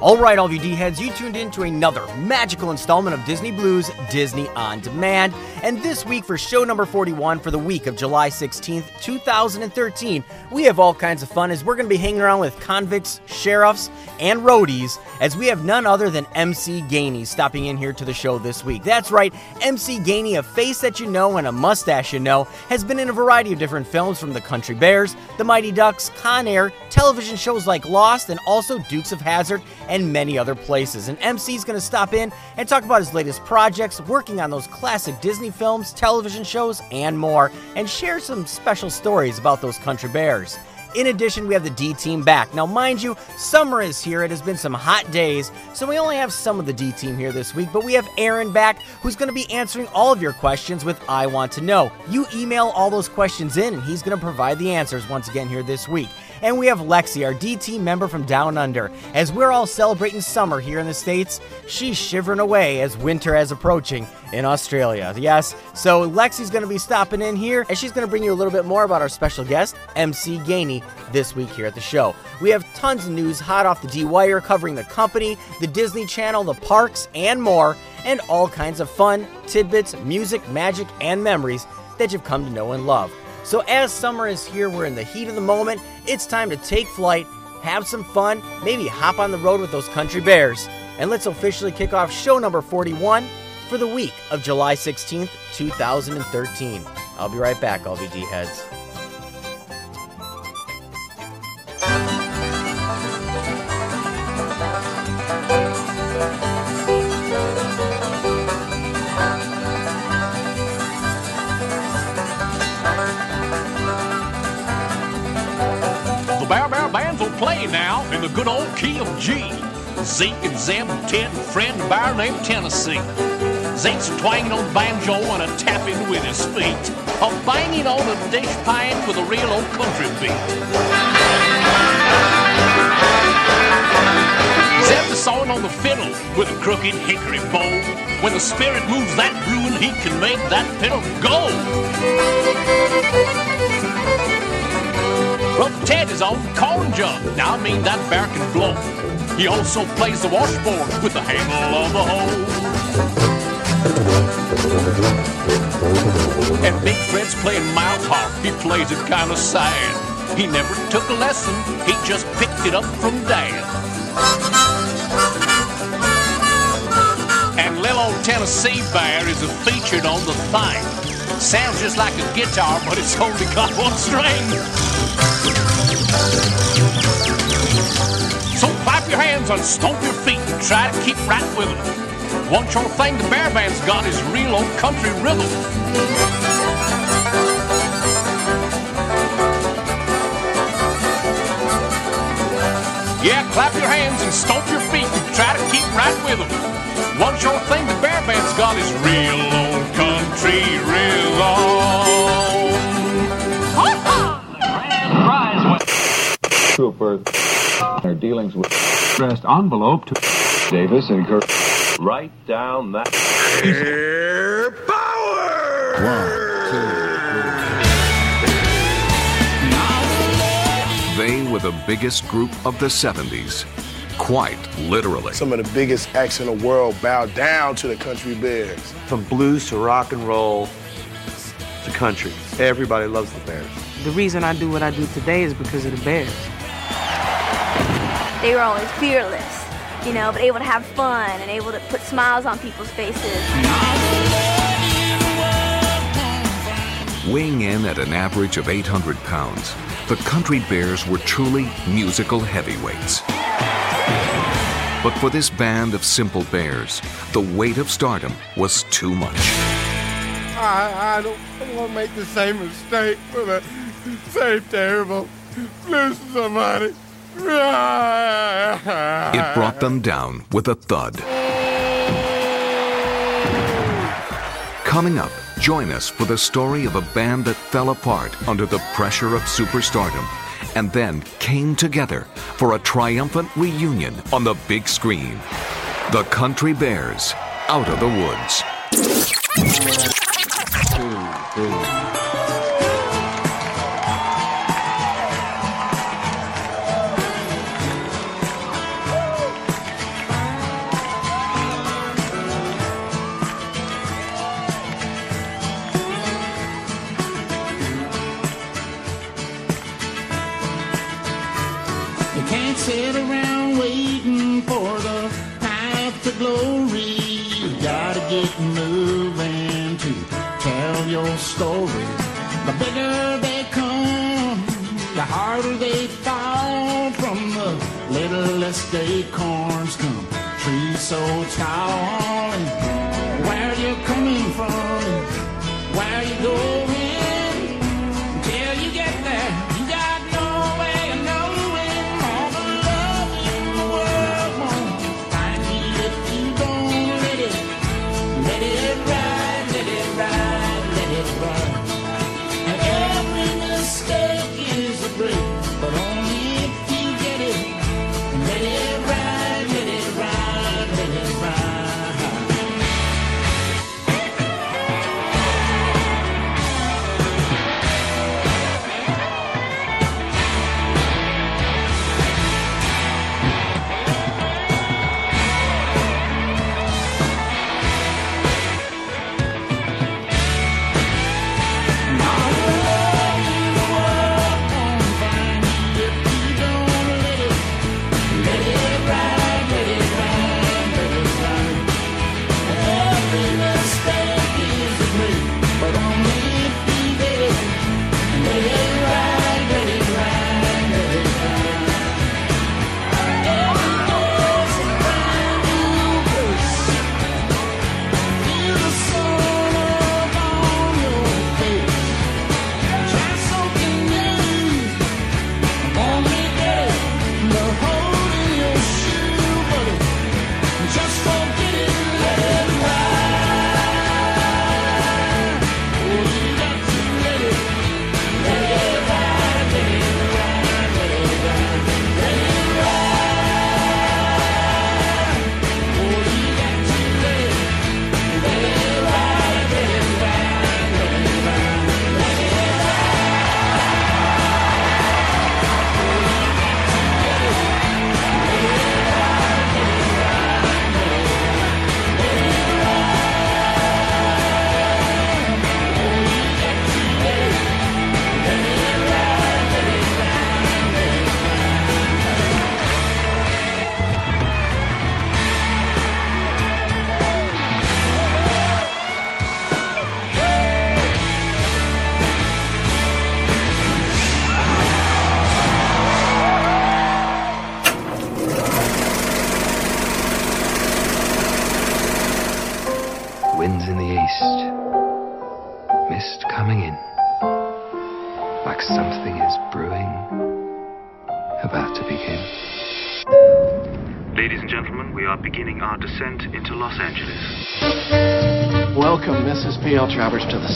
All right, all of you D heads, you tuned in to another magical installment of Disney Blu's Disney on Demand. And this week, for show number 41 for the week of July 16th, 2013, we have all kinds of fun as we're going to be hanging around with convicts, sheriffs, and roadies as we have none other than MC Gainey stopping in here to the show this week. That's right, MC Gainey, a face that you know and a mustache you know, has been in a variety of different films from The Country Bears, The Mighty Ducks, Con Air, television shows like Lost, and also Dukes of Hazzard and many other places. And MC is going to stop in and talk about his latest projects, working on those classic Disney films, television shows, and more, and share some special stories about those country bears. In addition, we have the D team back. Now, mind you, summer is here. It has been some hot days, so we only have some of the D team here this week, but we have Aaron back who's going to be answering all of your questions with I Want to Know. You email all those questions in, and he's going to provide the answers once again here this week. And we have Lexi, our D team member from Down Under. As we're all celebrating summer here in the States, she's shivering away as winter is approaching in Australia. Yes, so Lexi's going to be stopping in here and she's going to bring you a little bit more about our special guest, MC Gainey, this week here at the show. We have tons of news hot off the D Wire covering the company, the Disney Channel, the parks, and more, and all kinds of fun, tidbits, music, magic, and memories that you've come to know and love. So, as summer is here, we're in the heat of the moment. It's time to take flight, have some fun, maybe hop on the road with those country bears. And let's officially kick off show number 41 for the week of July 16th, 2013. I'll be right back, you heads. Bear Bands will play now in the good old key of G. Zeke and Zeb, Ted, and Fred, and Bear named Tennessee. Zeke's twanging on banjo and a tapping with his feet. A banging on the dish pan with a real old country beat. Zeb is sawing on the fiddle with a crooked hickory bow. When the spirit moves that and he can make that fiddle go. Well, Ted is on corn. Now, I mean, that bear can blow. He also plays the washboard with the handle of the hoe. And Big Fred's playing mouth harp. He plays it kind of sad. He never took a lesson. He just picked it up from Dad. And little Tennessee Bear is featured on the thing. Sounds just like a guitar, but it's only got one string. So clap your hands and stomp your feet and try to keep right with them. One sure thing the bear band's got is real old country rhythm. Yeah, clap your hands and stomp your feet and try to keep right with them. One sure thing the bear band's got is real old country rhythm. troopers their dealings with addressed envelope to Davis and Kirk. Write down that. Air power! They were the biggest group of the 70s. Quite literally. Some of the biggest acts in the world bow down to the Country Bears. From blues to rock and roll to country. Everybody loves the Bears. The reason I do what I do today is because of the Bears. They were always fearless, you know, but able to have fun and able to put smiles on people's faces. Weighing in at an average of 800 pounds, the Country Bears were truly musical heavyweights. But for this band of simple bears, the weight of stardom was too much. I, I don't want to make the same mistake the same terrible losing somebody. It brought them down with a thud. Coming up, join us for the story of a band that fell apart under the pressure of superstardom and then came together for a triumphant reunion on the big screen. The Country Bears, Out of the Woods. You get moving to tell your story. The bigger they come, the harder they fall. From the littlest acorns come trees so tall. And where you coming from, where you going,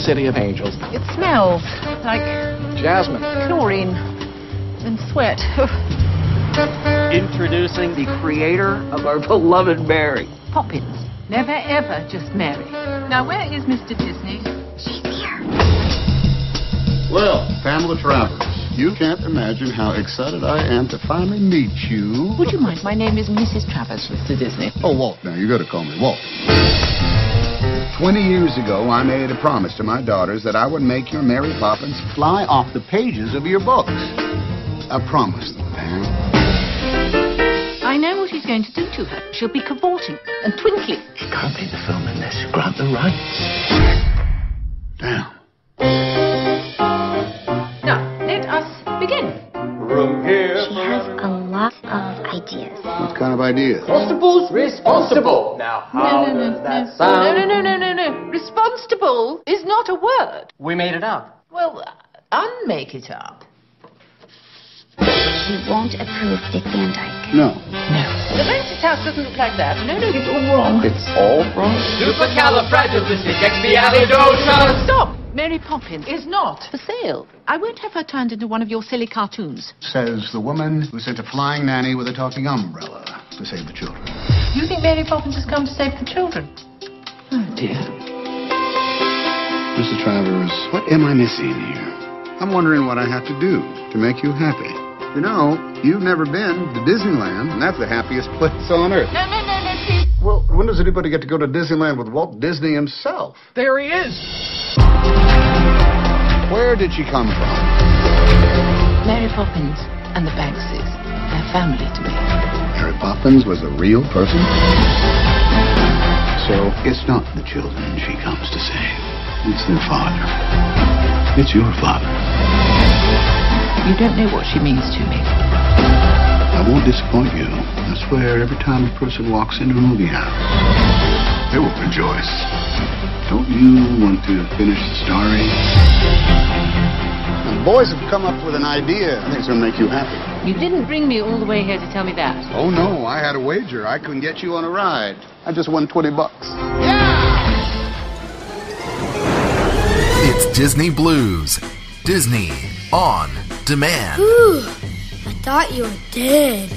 City of Angels. It smells like Jasmine. chlorine and sweat. Introducing the creator of our beloved Mary. Poppins. Never ever just Mary. Now, where is Mr. Disney? She's here. Well, Pamela Travers, you can't imagine how excited I am to finally meet you. Would you mind? My name is Mrs. Travers, Mr. Disney. Oh, Walt, now you gotta call me Walt. Twenty years ago, I made a promise to my daughters that I would make your Mary Poppins fly off the pages of your books. I promised them, Pam. I know what he's going to do to her. She'll be cavorting and twinkling. She can't be the film unless you grant the rights. Damn. Now, let us begin. Room here. Ideas. What kind of ideas? Constables responsible. Now, how no, no, does that no. sound? No, no, no, no, no, no. Irresponsible is not a word. We made it up. Well, uh, unmake it up. You won't approve Dick Van Dyke. No. No. The Mantis house doesn't look like that. No, no, it's all wrong. It's all wrong? Supercalifragilisticexpialidocious. Stop! Mary Poppins is not for sale. I won't have her turned into one of your silly cartoons. Says the woman who sent a flying nanny with a talking umbrella to save the children. You think Mary Poppins has come to save the children? Oh, dear. Mrs. Travers, what am I missing here? I'm wondering what I have to do to make you happy. You know, you've never been to Disneyland, and that's the happiest place on earth. No, no, no, no, please. Well, when does anybody get to go to Disneyland with Walt Disney himself? There he is. Where did she come from? Mary Poppins and the Bankses. They're family to me. Mary Poppins was a real person? So it's not the children she comes to save. It's their father. It's your father. You don't know what she means to me. I won't disappoint you. I swear, every time a person walks into a movie house, they will rejoice. Don't you want to finish the story? The boys have come up with an idea. I think it's going to make you happy. You didn't bring me all the way here to tell me that. Oh, no, I had a wager. I couldn't get you on a ride. I just won 20 bucks. Yeah! It's Disney Blu's. Disney on demand. Whew, I thought you were dead.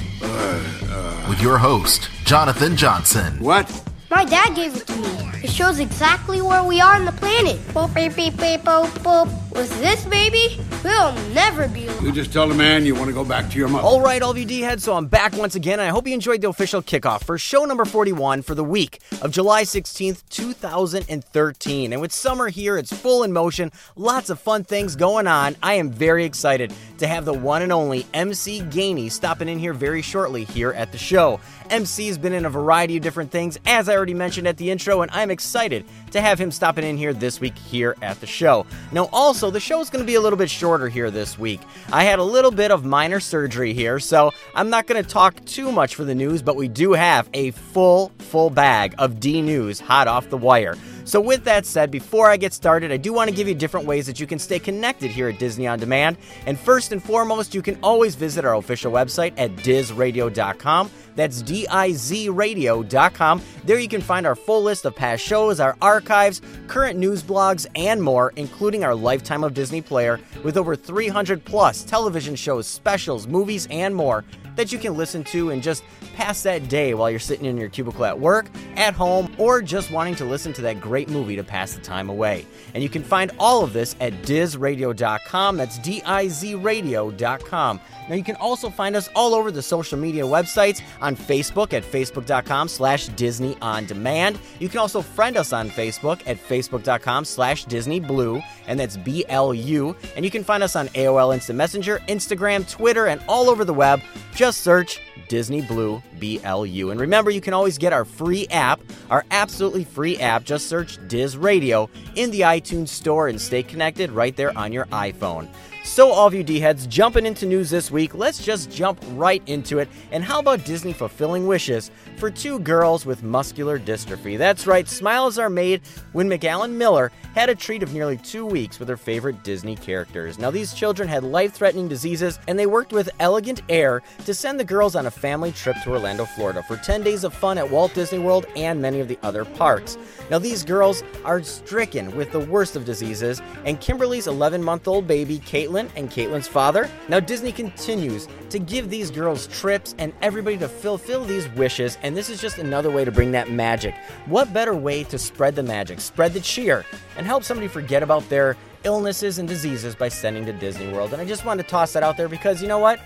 With your host, Jonathan Johnson. What? My dad gave it to me. It shows exactly where we are on the planet. Boop, beep, beep, beep, boop, boop. With this baby, we'll never be alone. You just tell the man you want to go back to your mother. All right, all of you D heads, so I'm back once again, and I hope you enjoyed the official kickoff for show number 41 for the week of July 16th, 2013. And with summer here, it's full in motion, lots of fun things going on. I am very excited to have the one and only MC Gainey stopping in here very shortly here at the show. MC's been in a variety of different things, as I already mentioned at the intro, and I'm excited to have him stopping in here this week here at the show. Now, also, the show is going to be a little bit shorter here this week. I had a little bit of minor surgery here, so I'm not going to talk too much for the news, but we do have a full, full bag of D news hot off the wire. So, with that said, before I get started, I do want to give you different ways that you can stay connected here at Disney On Demand. And first and foremost, you can always visit our official website at dizradio.com. That's D I Z radio.com. There you can find our full list of past shows, our archives, current news blogs, and more, including our Lifetime of Disney player with over 300 plus television shows, specials, movies, and more that you can listen to and just pass that day while you're sitting in your cubicle at work, at home, or just wanting to listen to that great movie to pass the time away. And you can find all of this at dizradio.com. That's D I Z radio.com. Now you can also find us all over the social media websites on Facebook at facebook.com slash Disney On Demand. You can also friend us on Facebook at facebook.com slash Disney Blu, and that's B-L-U. And you can find us on AOL Instant Messenger, Instagram, Twitter, and all over the web. Just search Disney Blue BLU. And remember, you can always get our free app, our absolutely free app. Just search Diz Radio in the iTunes Store and stay connected right there on your iPhone. So, all of you D heads jumping into news this week, let's just jump right into it. And how about Disney fulfilling wishes for two girls with muscular dystrophy? That's right, smiles are made when McAllen Miller had a treat of nearly two weeks with her favorite Disney characters. Now, these children had life threatening diseases, and they worked with Allegiant Air to send the girls on a family trip to Orlando, Florida for 10 days of fun at Walt Disney World and many of the other parks. Now, these girls are stricken with the worst of diseases, and Kimberly's 11 month old baby, Caitlin, and Caitlin's father. Now, Disney continues to give these girls trips and everybody to fulfill these wishes, and this is just another way to bring that magic. What better way to spread the magic, spread the cheer, and help somebody forget about their illnesses and diseases by sending to Disney World? And I just wanted to toss that out there because you know what?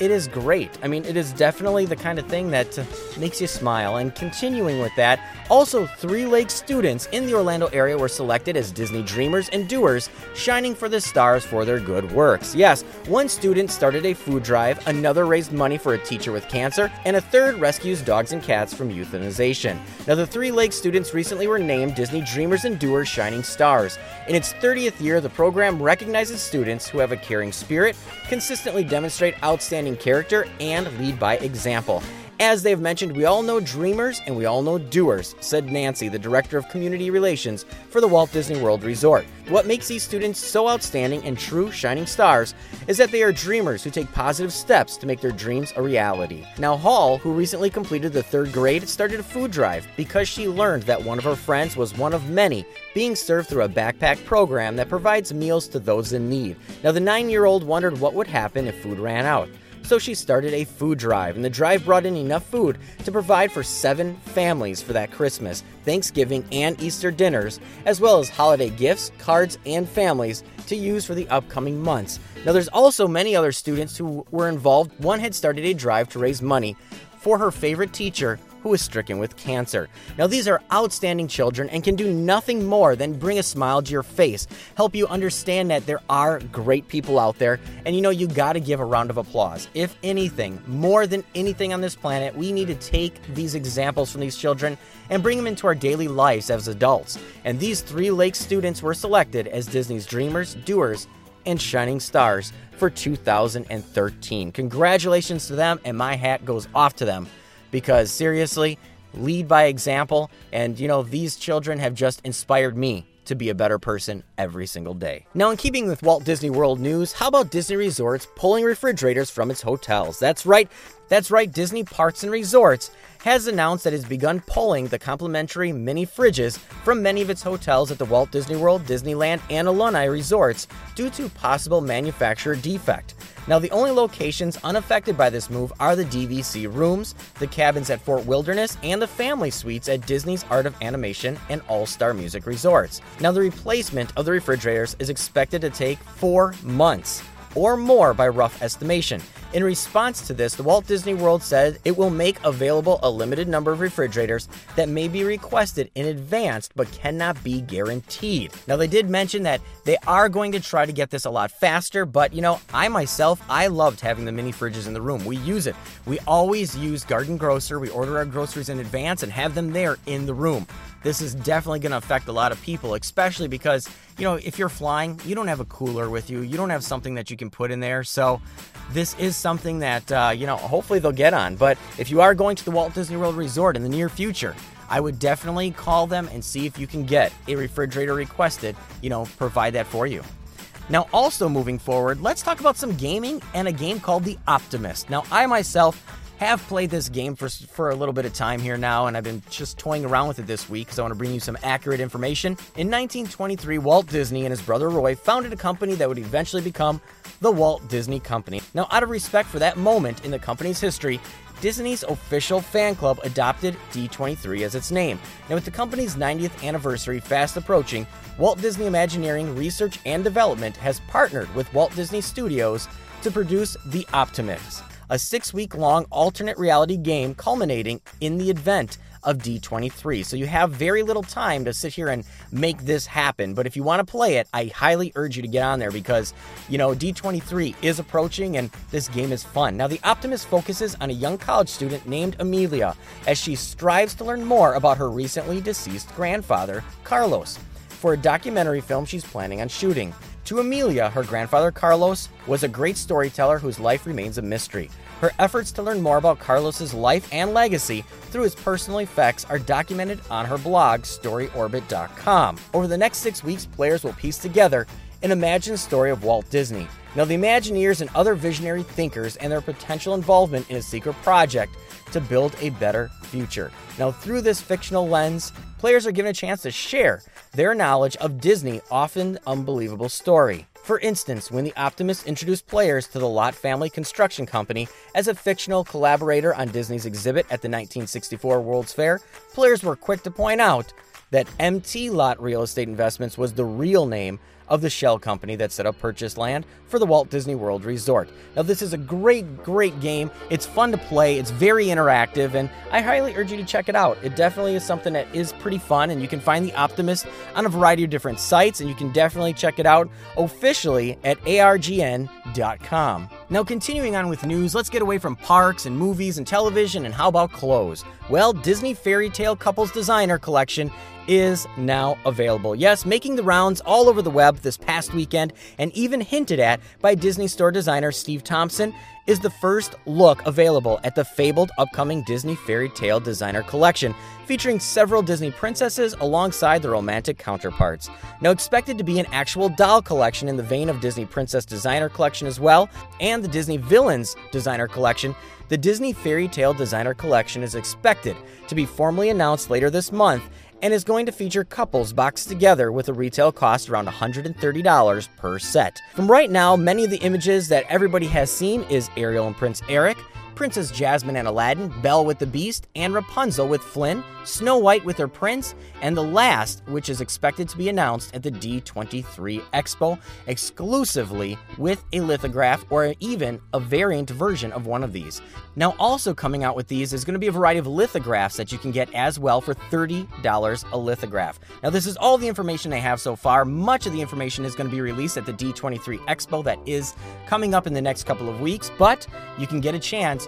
It is great. I mean, it is definitely the kind of thing that uh, makes you smile. And continuing with that, also Three Lakes students in the Orlando area were selected as Disney dreamers and doers, shining for the stars for their good works. Yes, one student started a food drive, another raised money for a teacher with cancer, and a third rescues dogs and cats from euthanization. Now, the Three Lakes students recently were named Disney Dreamers and Doers Shining Stars. In its 30th year, the program recognizes students who have a caring spirit, consistently demonstrate outstanding character, and lead by example. As they've mentioned, we all know dreamers and we all know doers, said Nancy, the Director of Community Relations for the Walt Disney World Resort. What makes these students so outstanding and true shining stars is that they are dreamers who take positive steps to make their dreams a reality. Now, Hall, who recently completed the third grade, started a food drive because she learned that one of her friends was one of many being served through a backpack program that provides meals to those in need. Now, the nine year old wondered what would happen if food ran out. So she started a food drive, and the drive brought in enough food to provide for seven families for that Christmas, Thanksgiving, and Easter dinners, as well as holiday gifts, cards, and families to use for the upcoming months. Now, there's also many other students who were involved. One had started a drive to raise money for her favorite teacher who is stricken with cancer. Now, these are outstanding children and can do nothing more than bring a smile to your face, help you understand that there are great people out there, and you know, you gotta give a round of applause. If anything, more than anything on this planet, we need to take these examples from these children and bring them into our daily lives as adults. And these three Lake students were selected as Disney's Dreamers, Doers, and Shining Stars for 2013. Congratulations to them, and my hat goes off to them because seriously, lead by example. And you know, these children have just inspired me to be a better person every single day. Now, in keeping with Walt Disney World news, how about Disney Resorts pulling refrigerators from its hotels? That's right, that's right, Disney Parks and Resorts has announced that it's begun pulling the complimentary mini fridges from many of its hotels at the Walt Disney World, Disneyland, and Aulani resorts due to possible manufacturer defect. Now, the only locations unaffected by this move are the DVC rooms, the cabins at Fort Wilderness, and the family suites at Disney's Art of Animation and All Star Music resorts. Now, the replacement of the refrigerators is expected to take four months or more by rough estimation. In response to this, the Walt Disney World said it will make available a limited number of refrigerators that may be requested in advance but cannot be guaranteed. Now, they did mention that they are going to try to get this a lot faster, but you know, I myself, I loved having the mini fridges in the room. We use it. We always use Garden Grocer. We order our groceries in advance and have them there in the room this is definitely going to affect a lot of people, especially because, you know, if you're flying, you don't have a cooler with you, you don't have something that you can put in there. So, this is something that, uh, you know, hopefully they'll get on. But if you are going to the Walt Disney World Resort in the near future, I would definitely call them and see if you can get a refrigerator requested, you know, provide that for you. Now, also moving forward, let's talk about some gaming and a game called The Optimist. Now, I myself have played this game for, for a little bit of time here now, and I've been just toying around with it this week because I want to bring you some accurate information. In 1923, Walt Disney and his brother Roy founded a company that would eventually become the Walt Disney Company. Now, out of respect for that moment in the company's history, Disney's official fan club adopted D23 as its name. Now, with the company's 90th anniversary fast approaching, Walt Disney Imagineering Research and Development has partnered with Walt Disney Studios to produce The Optimist a six week long alternate reality game culminating in the event of D23. So you have very little time to sit here and make this happen. But if you want to play it, I highly urge you to get on there because, you know, D23 is approaching and this game is fun. Now, The Optimist focuses on a young college student named Amelia as she strives to learn more about her recently deceased grandfather, Carlos, for a documentary film she's planning on shooting. To Amelia, her grandfather Carlos was a great storyteller whose life remains a mystery. Her efforts to learn more about Carlos's life and legacy through his personal effects are documented on her blog, storyorbit.com. Over the next six weeks, players will piece together an imagined story of Walt Disney. Now, the Imagineers and other visionary thinkers and their potential involvement in a secret project to build a better future. Now, through this fictional lens, players are given a chance to share their knowledge of Disney' often unbelievable story. For instance, when the Optimist introduced players to the Lott Family Construction Company as a fictional collaborator on Disney's exhibit at the 1964 World's Fair, players were quick to point out that MT Lott Real Estate Investments was the real name of the shell company that set up purchase land for the Walt Disney World Resort. Now, this is a great, great game. It's fun to play, it's very interactive, and I highly urge you to check it out. It definitely is something that is pretty fun, and you can find The Optimist on a variety of different sites, and you can definitely check it out officially at argn.com. Now, continuing on with news, let's get away from parks and movies and television, and how about clothes? Well, Disney Fairy Tale Couples Designer Collection is now available. Yes, making the rounds all over the web this past weekend and even hinted at by Disney store designer Steve Thompson is the first look available at the fabled upcoming Disney Fairy Tale Designer Collection, featuring several Disney princesses alongside their romantic counterparts. Now, expected to be an actual doll collection in the vein of Disney Princess Designer Collection as well, and the Disney Villains Designer Collection, the Disney Fairy Tale Designer Collection is expected to be formally announced later this month and is going to feature couples boxed together with a retail cost around $130 per set. From right now, many of the images that everybody has seen is Ariel and Prince Eric, Princess Jasmine and Aladdin, Belle with the Beast, and Rapunzel with Flynn, Snow White with her prince, and the last, which is expected to be announced at the D23 Expo, exclusively with a lithograph or even a variant version of one of these. Now, also coming out with these is going to be a variety of lithographs that you can get as well for $30 a lithograph. Now, this is all the information I have so far. Much of the information is going to be released at the D23 Expo that is coming up in the next couple of weeks, but you can get a chance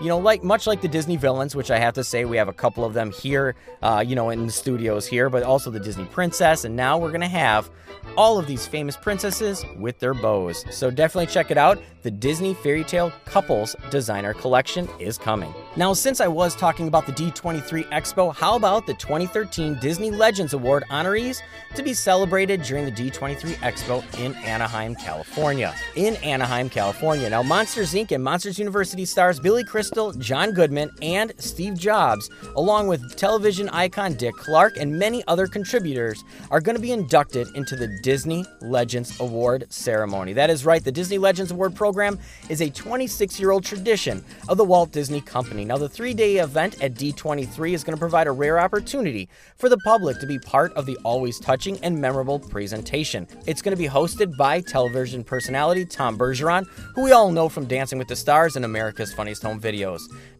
you know, like much like the Disney villains, which I have to say we have a couple of them here, uh, you know, in the studios here, but also the Disney princess, and now we're gonna have all of these famous princesses with their bows. So definitely check it out. The Disney Fairy Tale Couples Designer Collection is coming. Now, since I was talking about the D23 Expo, how about the 2013 Disney Legends Award honorees to be celebrated during the D23 Expo in Anaheim, California? In Anaheim, California. Now, Monsters Inc. and Monsters University stars Billy Crystal, John Goodman, and Steve Jobs, along with television icon Dick Clark and many other contributors, are going to be inducted into the Disney Legends Award ceremony. That is right, the Disney Legends Award program is a 26 year old tradition of the Walt Disney Company. Now, the three day event at D23 is going to provide a rare opportunity for the public to be part of the always touching and memorable presentation. It's going to be hosted by television personality Tom Bergeron, who we all know from Dancing with the Stars and America's Funniest Home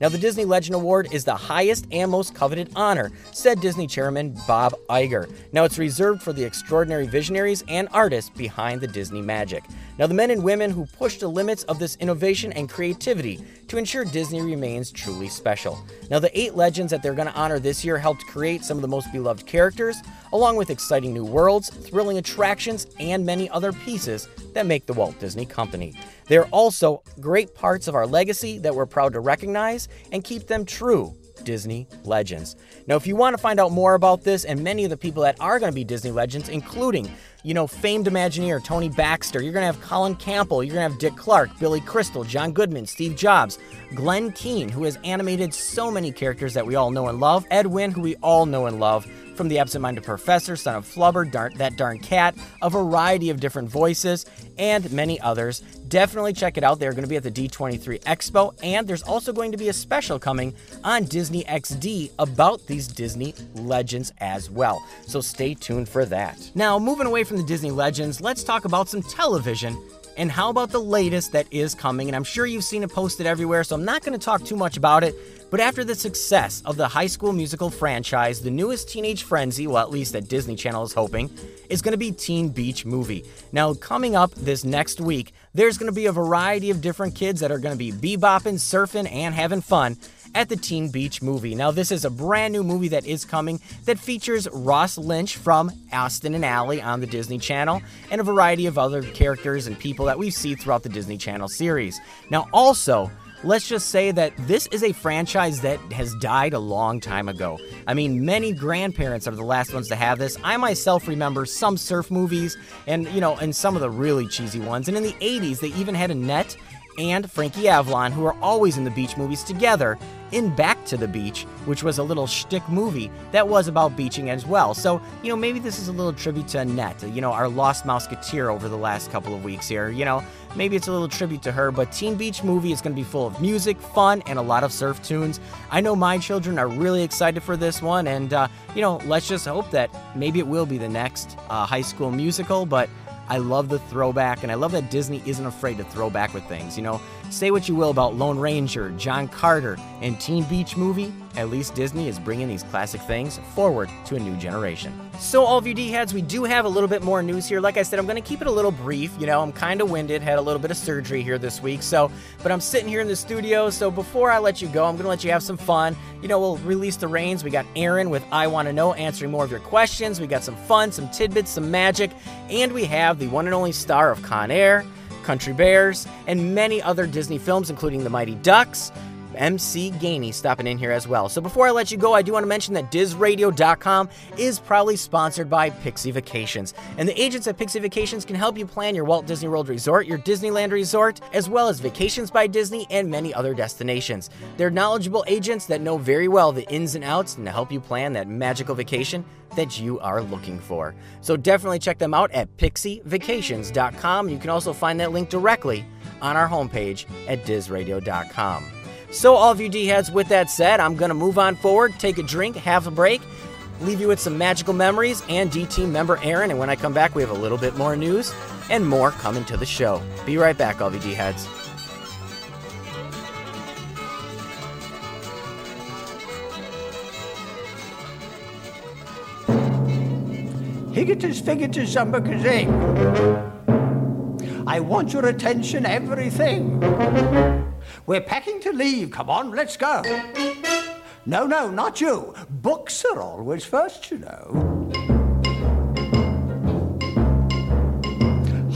Now, the Disney Legend Award is the highest and most coveted honor, said Disney chairman Bob Iger. Now, it's reserved for the extraordinary visionaries and artists behind the Disney magic. Now, the men and women who push the limits of this innovation and creativity to ensure Disney remains truly special. Now, the eight legends that they're going to honor this year helped create some of the most beloved characters, along with exciting new worlds, thrilling attractions, and many other pieces that make the Walt Disney Company. They're also great parts of our legacy that we're proud to recognize and keep them true Disney legends. Now, if you want to find out more about this and many of the people that are going to be Disney legends, including you know, famed Imagineer Tony Baxter. You're going to have Collin Campbell. You're going to have Dick Clark, Billy Crystal, John Goodman, Steve Jobs, Glenn Keane, who has animated so many characters that we all know and love, Ed Wynn, who we all know and love, from the absent minded professor, son of Flubber, darn, that darn cat, a variety of different voices, and many others. Definitely check it out. They're going to be at the D23 Expo, and there's also going to be a special coming on Disney XD about these Disney legends as well. So stay tuned for that. Now, moving away from the Disney legends, let's talk about some television and how about the latest that is coming? And I'm sure you've seen it posted everywhere, so I'm not going to talk too much about it. But after the success of the High School Musical franchise, the newest teenage frenzy, well, at least that Disney Channel is hoping, is going to be Teen Beach Movie. Now, coming up this next week, there's going to be a variety of different kids that are going to be bebopping, surfing, and having fun at the Teen Beach movie. Now, this is a brand new movie that is coming that features Ross Lynch from Austin and Ally on the Disney Channel and a variety of other characters and people that we've see throughout the Disney Channel series. Now, also, let's just say that this is a franchise that has died a long time ago. I mean, many grandparents are the last ones to have this. I myself remember some surf movies and, you know, and some of the really cheesy ones. And in the 80s, they even had Annette and Frankie Avalon, who are always in the beach movies together, in Back to the Beach, which was a little shtick movie that was about beaching as well. So, you know, maybe this is a little tribute to Annette, you know, our lost Mouseketeer over the last couple of weeks here. You know, maybe it's a little tribute to her, but Teen Beach Movie is going to be full of music, fun, and a lot of surf tunes. I know my children are really excited for this one, and, uh, you know, let's just hope that maybe it will be the next uh, high school musical, but I love the throwback, and I love that Disney isn't afraid to throw back with things. You know, Say what you will about Lone Ranger, John Carter, and Teen Beach Movie, at least Disney is bringing these classic things forward to a new generation. So, all of you D heads, we do have a little bit more news here. Like I said, I'm going to keep it a little brief. You know, I'm kind of winded, had a little bit of surgery here this week. So, but I'm sitting here in the studio. So, before I let you go, I'm going to let you have some fun. You know, we'll release the reins. We got Aaron with I Want to Know answering more of your questions. We got some fun, some tidbits, some magic, and we have the one and only star of Con Air. Country Bears, and many other Disney films, including The Mighty Ducks, MC Gainey stopping in here as well. So before I let you go, I do want to mention that DizRadio.com is proudly sponsored by Pixie Vacations. And the agents at Pixie Vacations can help you plan your Walt Disney World Resort, your Disneyland Resort, as well as Vacations by Disney and many other destinations. They're knowledgeable agents that know very well the ins and outs and to help you plan that magical vacation that you are looking for. So definitely check them out at pixievacations.com. You can also find that link directly on our homepage at dizradio.com. So, all of you D heads, with that said, I'm going to move on forward, take a drink, have a break, leave you with some magical memories and D team member Aaron. And when I come back, we have a little bit more news and more coming to the show. Be right back, all of you D heads. Higgitus, figgitus, zumbakazing. I want your attention, everything. We're packing to leave. Come on, let's go. No, no, not you. Books are always first, you know.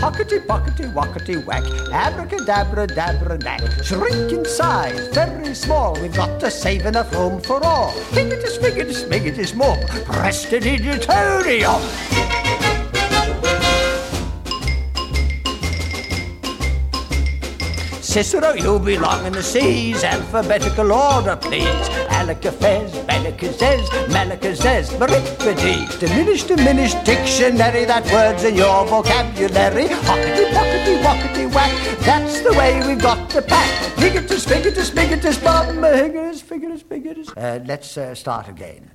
Huckety buckety wuckety whack, abracadabra dabra knack. Shrink in size, very small. We've got to save enough room for all. Figgitus, figgitus, figgitus, mum. Prestidigitonium. Cicero, you belong in the C's. Alphabetical order, please. Alakafez, Bellicazez, Malacazez, Maripides. Diminish, diminish dictionary. That word's in your vocabulary. Hockety, pockety, wockety, whack. That's the way we've got to pack. Higitus, figitus, bigitus, bum, higitus, figitus, bigitus. Uh, let's uh, start again.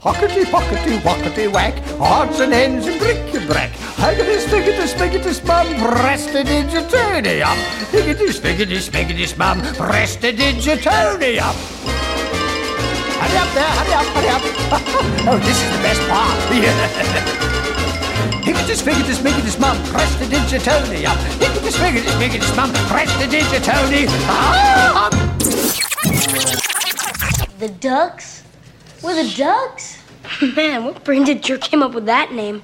Hockety, pockety, wockety, whack, odds and ends and bric-a-brac. Haggitus, figgitus, figgitus, bum, prestidigitonium. Higgitus, figgitus, figgitus, bum, prestidigitonium. Hurry up there, hurry up, hurry up. oh, this is the best part. Higgitus, figgitus, figgitus, mum, prestidigitonium. Higgitus, figgitus, figgitus, mum, prestidigitonium. The ducks? We're the ducks? Man, what brain did jerk came up with that name?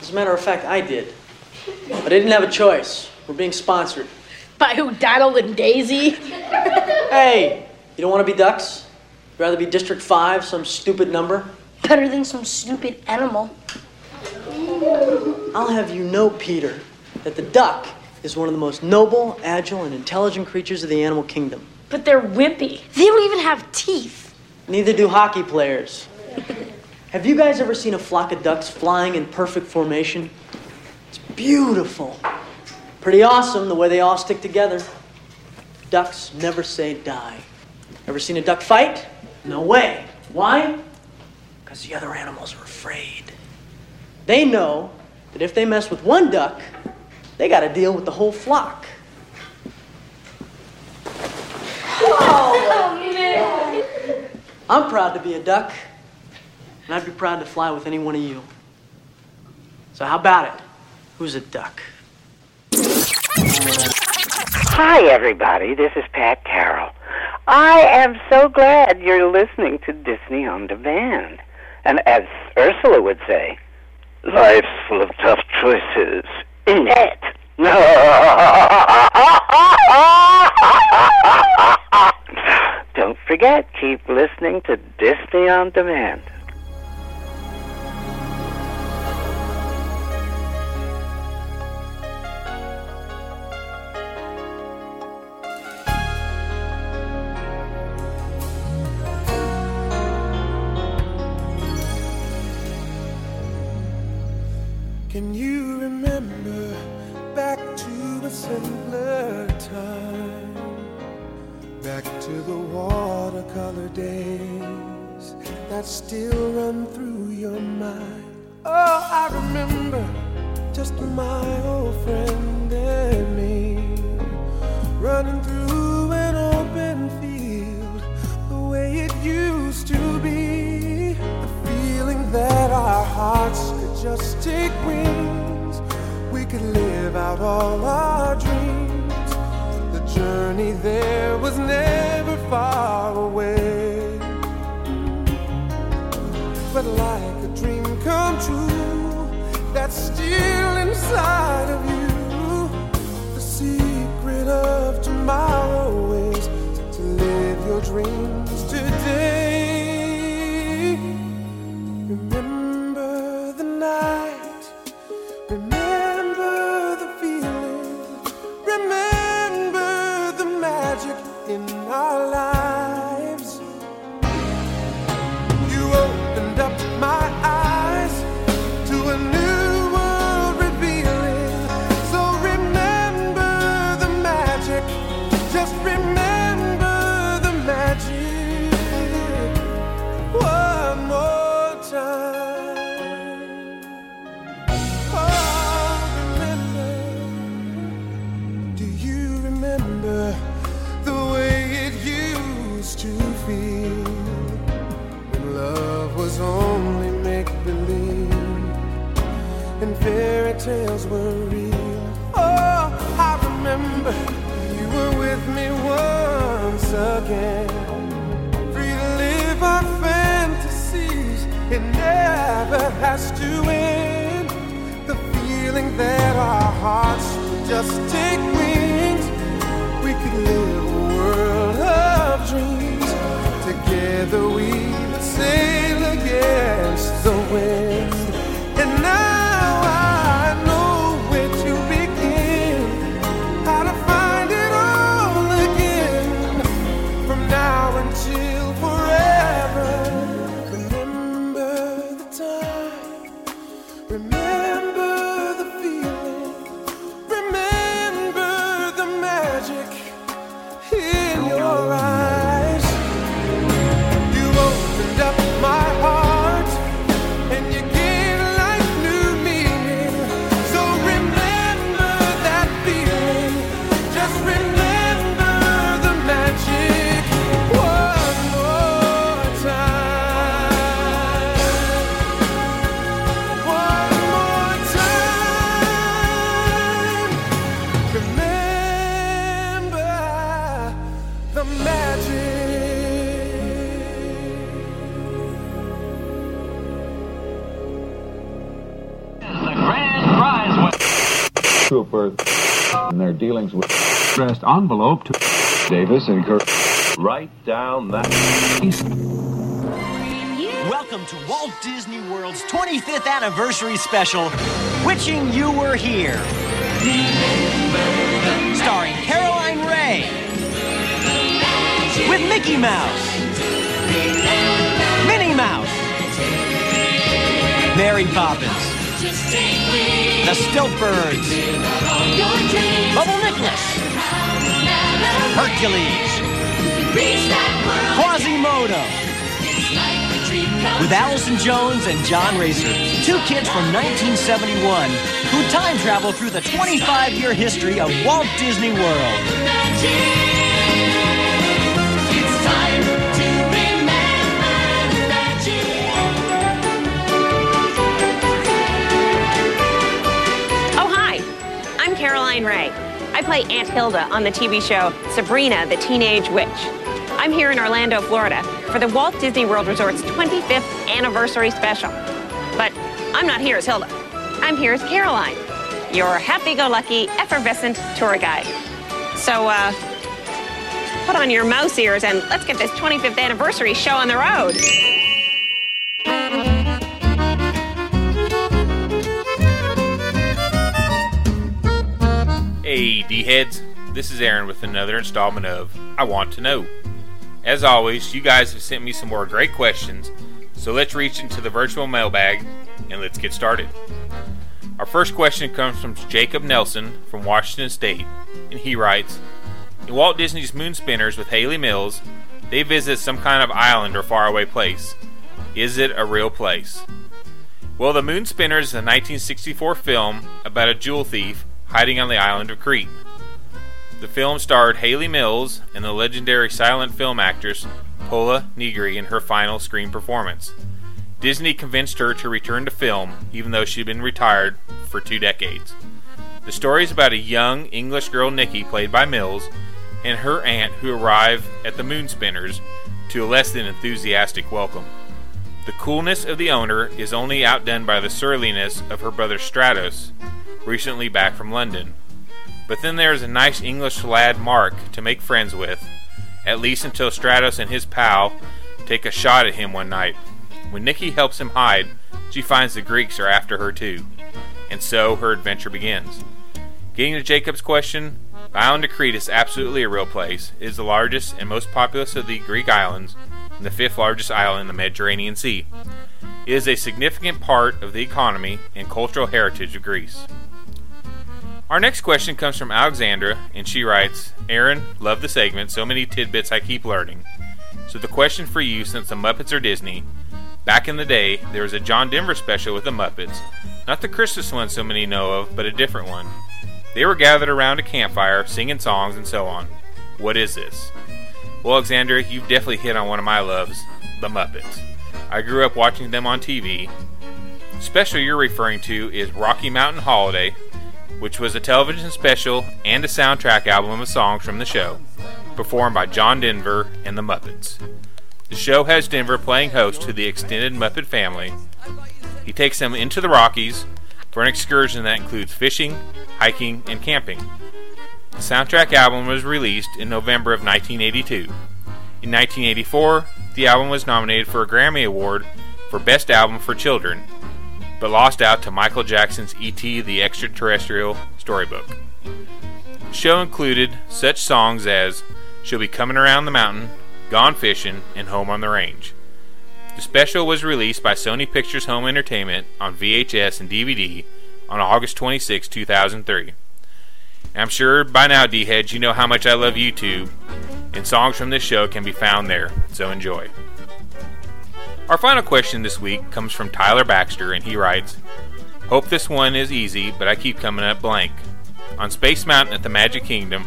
As a matter of fact, I did. But I didn't have a choice. We're being sponsored. By who, Donald and Daisy? Hey, you don't want to be ducks? You'd rather be District 5, some stupid number? Better than some stupid animal. I'll have you know, Peter, that the duck is one of the most noble, agile, and intelligent creatures of the animal kingdom. But they're wimpy. They don't even have teeth. Neither do hockey players. Have you guys ever seen a flock of ducks flying in perfect formation? It's beautiful. Pretty awesome the way they all stick together. Ducks never say die. Ever seen a duck fight? No way. Why? Because the other animals are afraid. They know that if they mess with one duck, they got to deal with the whole flock. Oh, man. I'm proud to be a duck, and I'd be proud to fly with any one of you. So, how about it? Who's a duck? Hi, everybody. This is Pat Carroll. I am so glad you're listening to Disney on Demand. And as Ursula would say, life's full of tough choices, isn't it? Don't forget, keep listening to Disney on Demand. Can you remember back to a simpler the watercolor days that still run through your mind. Oh, I remember just my old friend and me running through an open field the way it used to be. The feeling that our hearts could just take wings. We could live out all our dreams. The journey there was far away. But like a dream come true, that's still inside just take wings. We could live a world of dreams. Together we would sail against the wind. The magic. Trooper in their dealings with addressed envelope to Davis and Kirk. Write down that. Welcome to Walt Disney World's 25th anniversary special, Wishing You Were Here. Starring Caroline Rhea. With Mickey Mouse. Minnie Mouse. Mary Poppins. The Stiltbirds. Bubble Nicholas. Hercules. Quasimodo. With Allison Jones and John Racer, two kids from 1971 who time travel through the 25 year history of Walt Disney World. Rhea. I play Aunt Hilda on the TV show Sabrina the Teenage Witch. I'm here in Orlando, Florida for the Walt Disney World Resort's 25th anniversary special. But I'm not here as Hilda. I'm here as Caroline, your happy-go-lucky, effervescent tour guide. So, uh, put on your mouse ears and let's get this 25th anniversary show on the road. Hey, D heads, this is Aaron with another installment of I Want to Know. As always, you guys have sent me some more great questions, so let's reach into the virtual mailbag and let's get started. Our first question comes from Jacob Nelson from Washington State, and he writes In Walt Disney's Moon Spinners with Hayley Mills, they visit some kind of island or faraway place. Is it a real place? Well, The Moon Spinners is a 1964 film about a jewel thief hiding on the island of Crete. The film starred Hayley Mills and the legendary silent film actress Pola Negri in her final screen performance. Disney convinced her to return to film, even though she'd been retired for two decades. The story is about a young English girl, Nikki, played by Mills, and her aunt who arrive at the Moon Spinners to a less than enthusiastic welcome. The coolness of the owner is only outdone by the surliness of her brother Stratos, recently back from London. But then there is a nice English lad, Mark, to make friends with, at least until Stratos and his pal take a shot at him one night. When Nikki helps him hide, she finds the Greeks are after her too. And so her adventure begins. Getting to Jacob's question, island of Crete is absolutely a real place. It is the largest and most populous of the Greek islands, and the fifth largest island in the Mediterranean Sea. It is a significant part of the economy and cultural heritage of Greece. Our next question comes from Alexandra, and she writes Aaron, love the segment, so many tidbits I keep learning. So, the question for you, since the Muppets are Disney, back in the day, there was a John Denver special with the Muppets. Not the Christmas one so many know of, but a different one. They were gathered around a campfire, singing songs and so on. What is this? Well, Alexandra, you've definitely hit on one of my loves the Muppets. I grew up watching them on TV. Special you're referring to is Rocky Mountain Holiday, which was a television special and a soundtrack album of songs from the show, performed by John Denver and the Muppets. The show has Denver playing host to the extended Muppet family. He takes them into the Rockies for an excursion that includes fishing, hiking, and camping. The soundtrack album was released in November of 1982. In 1984, the album was nominated for a Grammy Award for Best Album for Children but lost out to Michael Jackson's E.T. the Extraterrestrial storybook. The show included such songs as She'll Be Coming Around the Mountain, Gone Fishing, and Home on the Range. The special was released by Sony Pictures Home Entertainment on VHS and DVD on August 26, 2003. I'm sure by now, D heads, you know how much I love YouTube, and songs from this show can be found there, so enjoy. Our final question this week comes from Tyler Baxter, and he writes Hope this one is easy, but I keep coming up blank. On Space Mountain at the Magic Kingdom,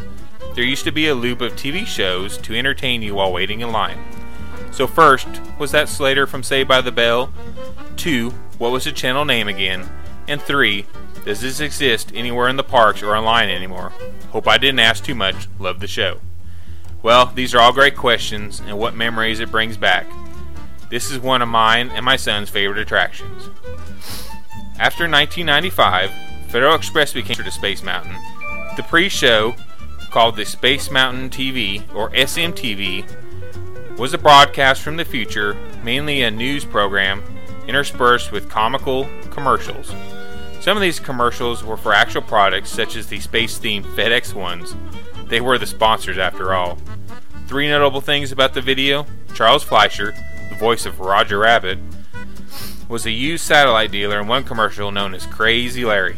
there used to be a loop of TV shows to entertain you while waiting in line. So, first, was that Slater from Saved by the Bell? Two, what was the channel name again? And three, does this exist anywhere in the parks or online anymore? Hope I didn't ask too much. Love the show. Well, these are all great questions, and what memories it brings back. This is one of mine and my son's favorite attractions. After 1995, Federal Express became to Space Mountain. The pre-show, called the Space Mountain TV or SMTV, was a broadcast from the future, mainly a news program interspersed with comical commercials. Some of these commercials were for actual products, such as the space themed FedEx ones. They were the sponsors, after all. Three notable things about the video Charles Fleischer, voice of Roger Rabbit, was a used satellite dealer in one commercial known as Crazy Larry.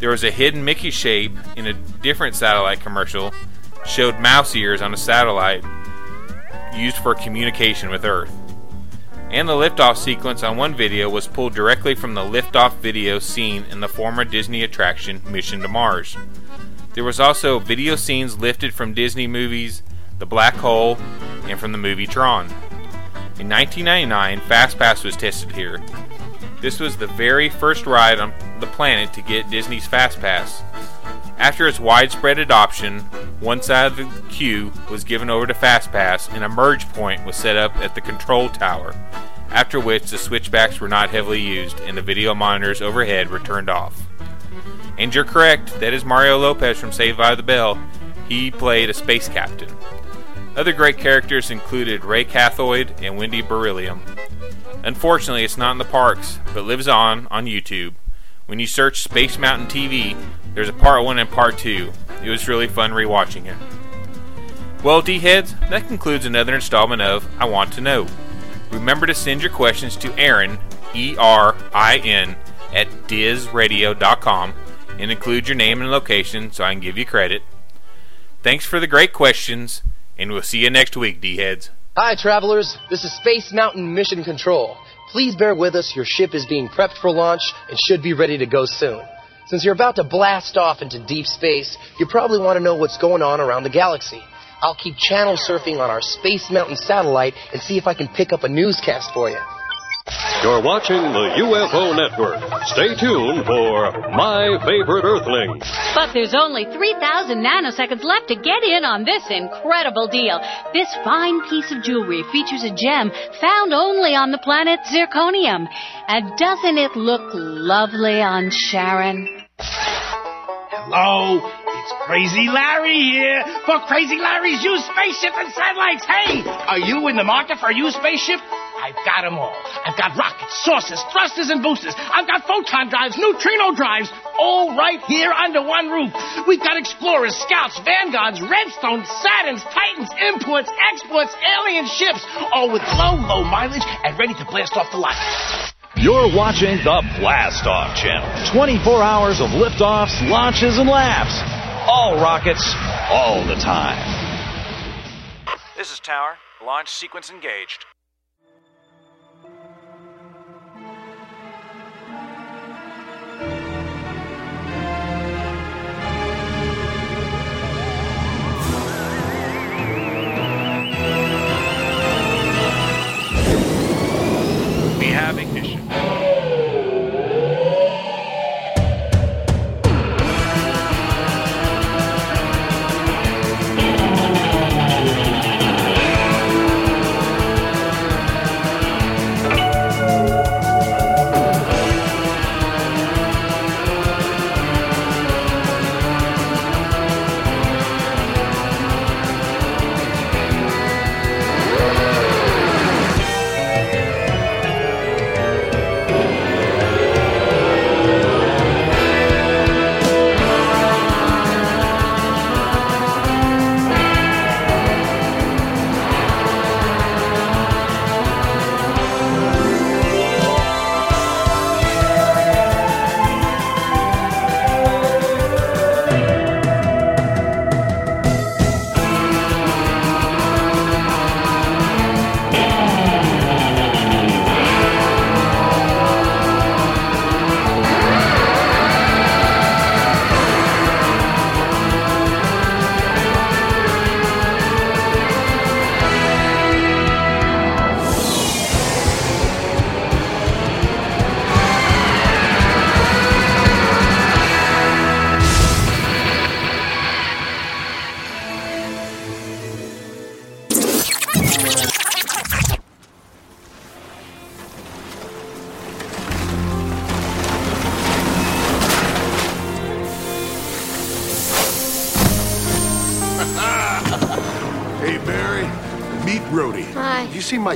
There was a hidden Mickey shape in a different satellite commercial, showed mouse ears on a satellite used for communication with Earth. And the liftoff sequence on one video was pulled directly from the liftoff video seen in the former Disney attraction Mission to Mars. There was also video scenes lifted from Disney movies The Black Hole and from the movie Tron. In 1999, FastPass was tested here. This was the very first ride on the planet to get Disney's FastPass. After its widespread adoption, one side of the queue was given over to FastPass and a merge point was set up at the control tower, after which the switchbacks were not heavily used and the video monitors overhead were turned off. And you're correct, that is Mario Lopez from Saved by the Bell. He played a space captain. Other great characters included Ray Cathode and Wendy Beryllium. Unfortunately, it's not in the parks, but lives on on YouTube. When you search Space Mountain TV, there's a part 1 and part 2. It was really fun rewatching it. Well, D heads, that concludes another installment of I Want to Know. Remember to send your questions to Aaron, E R I N, at dizradio.com and include your name and location so I can give you credit. Thanks for the great questions and we'll see you next week, D-heads. Hi, travelers. This is Space Mountain Mission Control. Please bear with us. Your ship is being prepped for launch and should be ready to go soon. Since you're about to blast off into deep space, you probably want to know what's going on around the galaxy. I'll keep channel surfing on our Space Mountain satellite and see if I can pick up a newscast for you. You're watching the UFO Network. Stay tuned for My Favorite Earthling. But there's only 3,000 nanoseconds left to get in on this incredible deal. This fine piece of jewelry features a gem found only on the planet Zirconium. And doesn't it look lovely on Sharon? Hello, it's Crazy Larry here for Crazy Larry's used spaceship and satellites. Hey, are you in the market for a used spaceship? I've got them all. I've got rockets, saucers, thrusters, and boosters. I've got photon drives, neutrino drives, all right here under one roof. We've got explorers, scouts, vanguards, redstones, saturns, titans, imports, exports, alien ships, all with low, low mileage and ready to blast off the lot. You're watching the Blast Off Channel. 24 hours of liftoffs, launches, and laughs. All rockets, all the time. This is Tower. Launch sequence engaged. We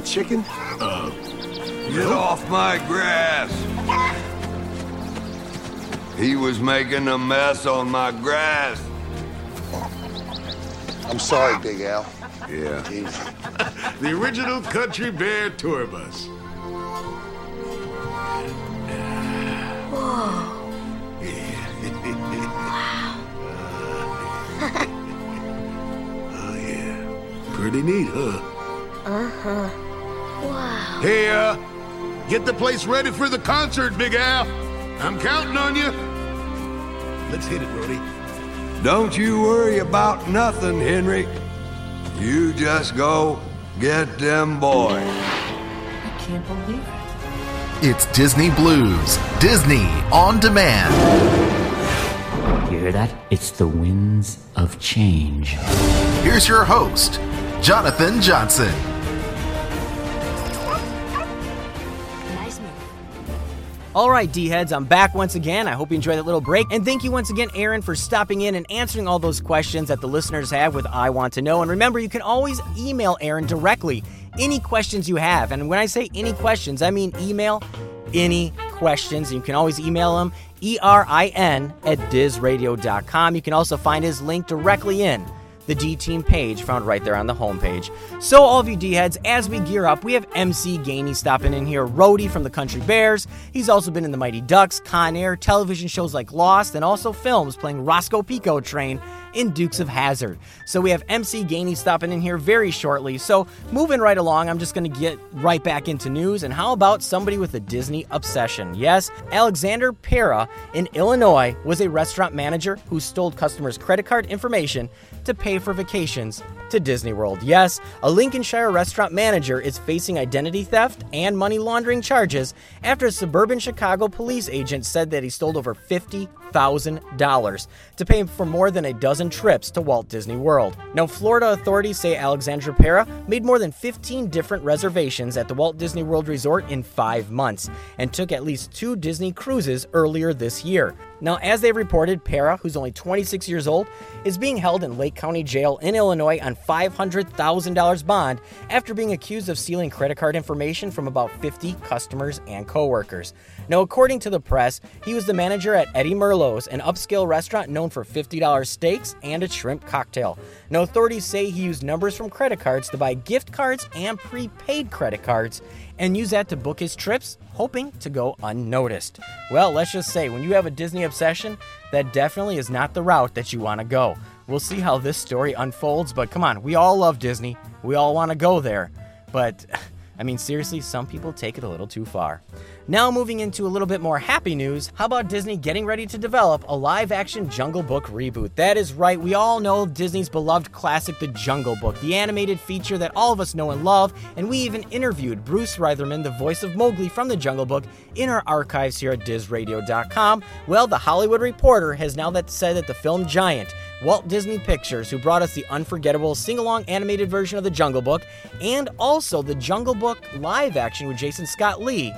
chicken? Uh, Get off my grass. He was making a mess on my grass. I'm sorry, Big Al. Yeah. the original Country Bear tour bus. Whoa. oh, yeah. Pretty neat, huh? Uh huh. Wow. Hey, uh, get the place ready for the concert, Big Al. I'm counting on you. Let's hit it, Roadie. Don't you worry about nothing, Henry. You just go get them boys. I can't believe it. It's Disney Blues, Disney on demand. You hear that? It's the winds of change. Here's your host, Jonathan Johnson. All right, D heads, I'm back once again. I hope you enjoyed that little break. And thank you once again, Aaron, for stopping in and answering all those questions that the listeners have with I Want to Know. And remember, you can always email Aaron directly any questions you have. And when I say any questions, I mean email any questions. You can always email him, E R I N, at dizradio.com. You can also find his link directly in the D Team page found right there on the homepage. So, all of you D heads, as we gear up, we have MC Gainey stopping in here, Roadie from the Country Bears. He's also been in the Mighty Ducks, Con Air, television shows like Lost, and also films playing Rosco P. Coltrane in Dukes of Hazzard. So we have MC Gainey stopping in here very shortly. So moving right along, I'm just going to get right back into news. And how about somebody with a Disney obsession? Yes, Alexander Pera in Illinois was a restaurant manager who stole customers' credit card information to pay for vacations to Disney World. Yes, a Lincolnshire restaurant manager is facing identity theft and money laundering charges after a suburban Chicago police agent said that he stole over $50,000 to pay for more than a dozen trips to Walt Disney World. Now, Florida authorities say Alexandra Pera made more than 15 different reservations at the Walt Disney World Resort in five months and took at least two Disney cruises earlier this year. Now, as they reported, Pera, who's only 26 years old, is being held in Lake County Jail in Illinois on $500,000 bond after being accused of stealing credit card information from about 50 customers and coworkers. Now, according to the press, he was the manager at Eddie Merlot's, an upscale restaurant known for $50 steaks and a shrimp cocktail. Now, authorities say he used numbers from credit cards to buy gift cards and prepaid credit cards and use that to book his trips, hoping to go unnoticed. Well, let's just say when you have a Disney obsession, that definitely is not the route that you want to go. We'll see how this story unfolds, but come on, we all love Disney. We all want to go there. But, I mean, seriously, some people take it a little too far. Now, moving into a little bit more happy news, how about Disney getting ready to develop a live action Jungle Book reboot? That is right, we all know Disney's beloved classic, The Jungle Book, the animated feature that all of us know and love, and we even interviewed Bruce Reitherman, the voice of Mowgli from The Jungle Book, in our archives here at DizRadio.com. Well, The Hollywood Reporter has now that said that the film giant, Walt Disney Pictures, who brought us the unforgettable sing along animated version of The Jungle Book, and also The Jungle Book live action with Jason Scott Lee,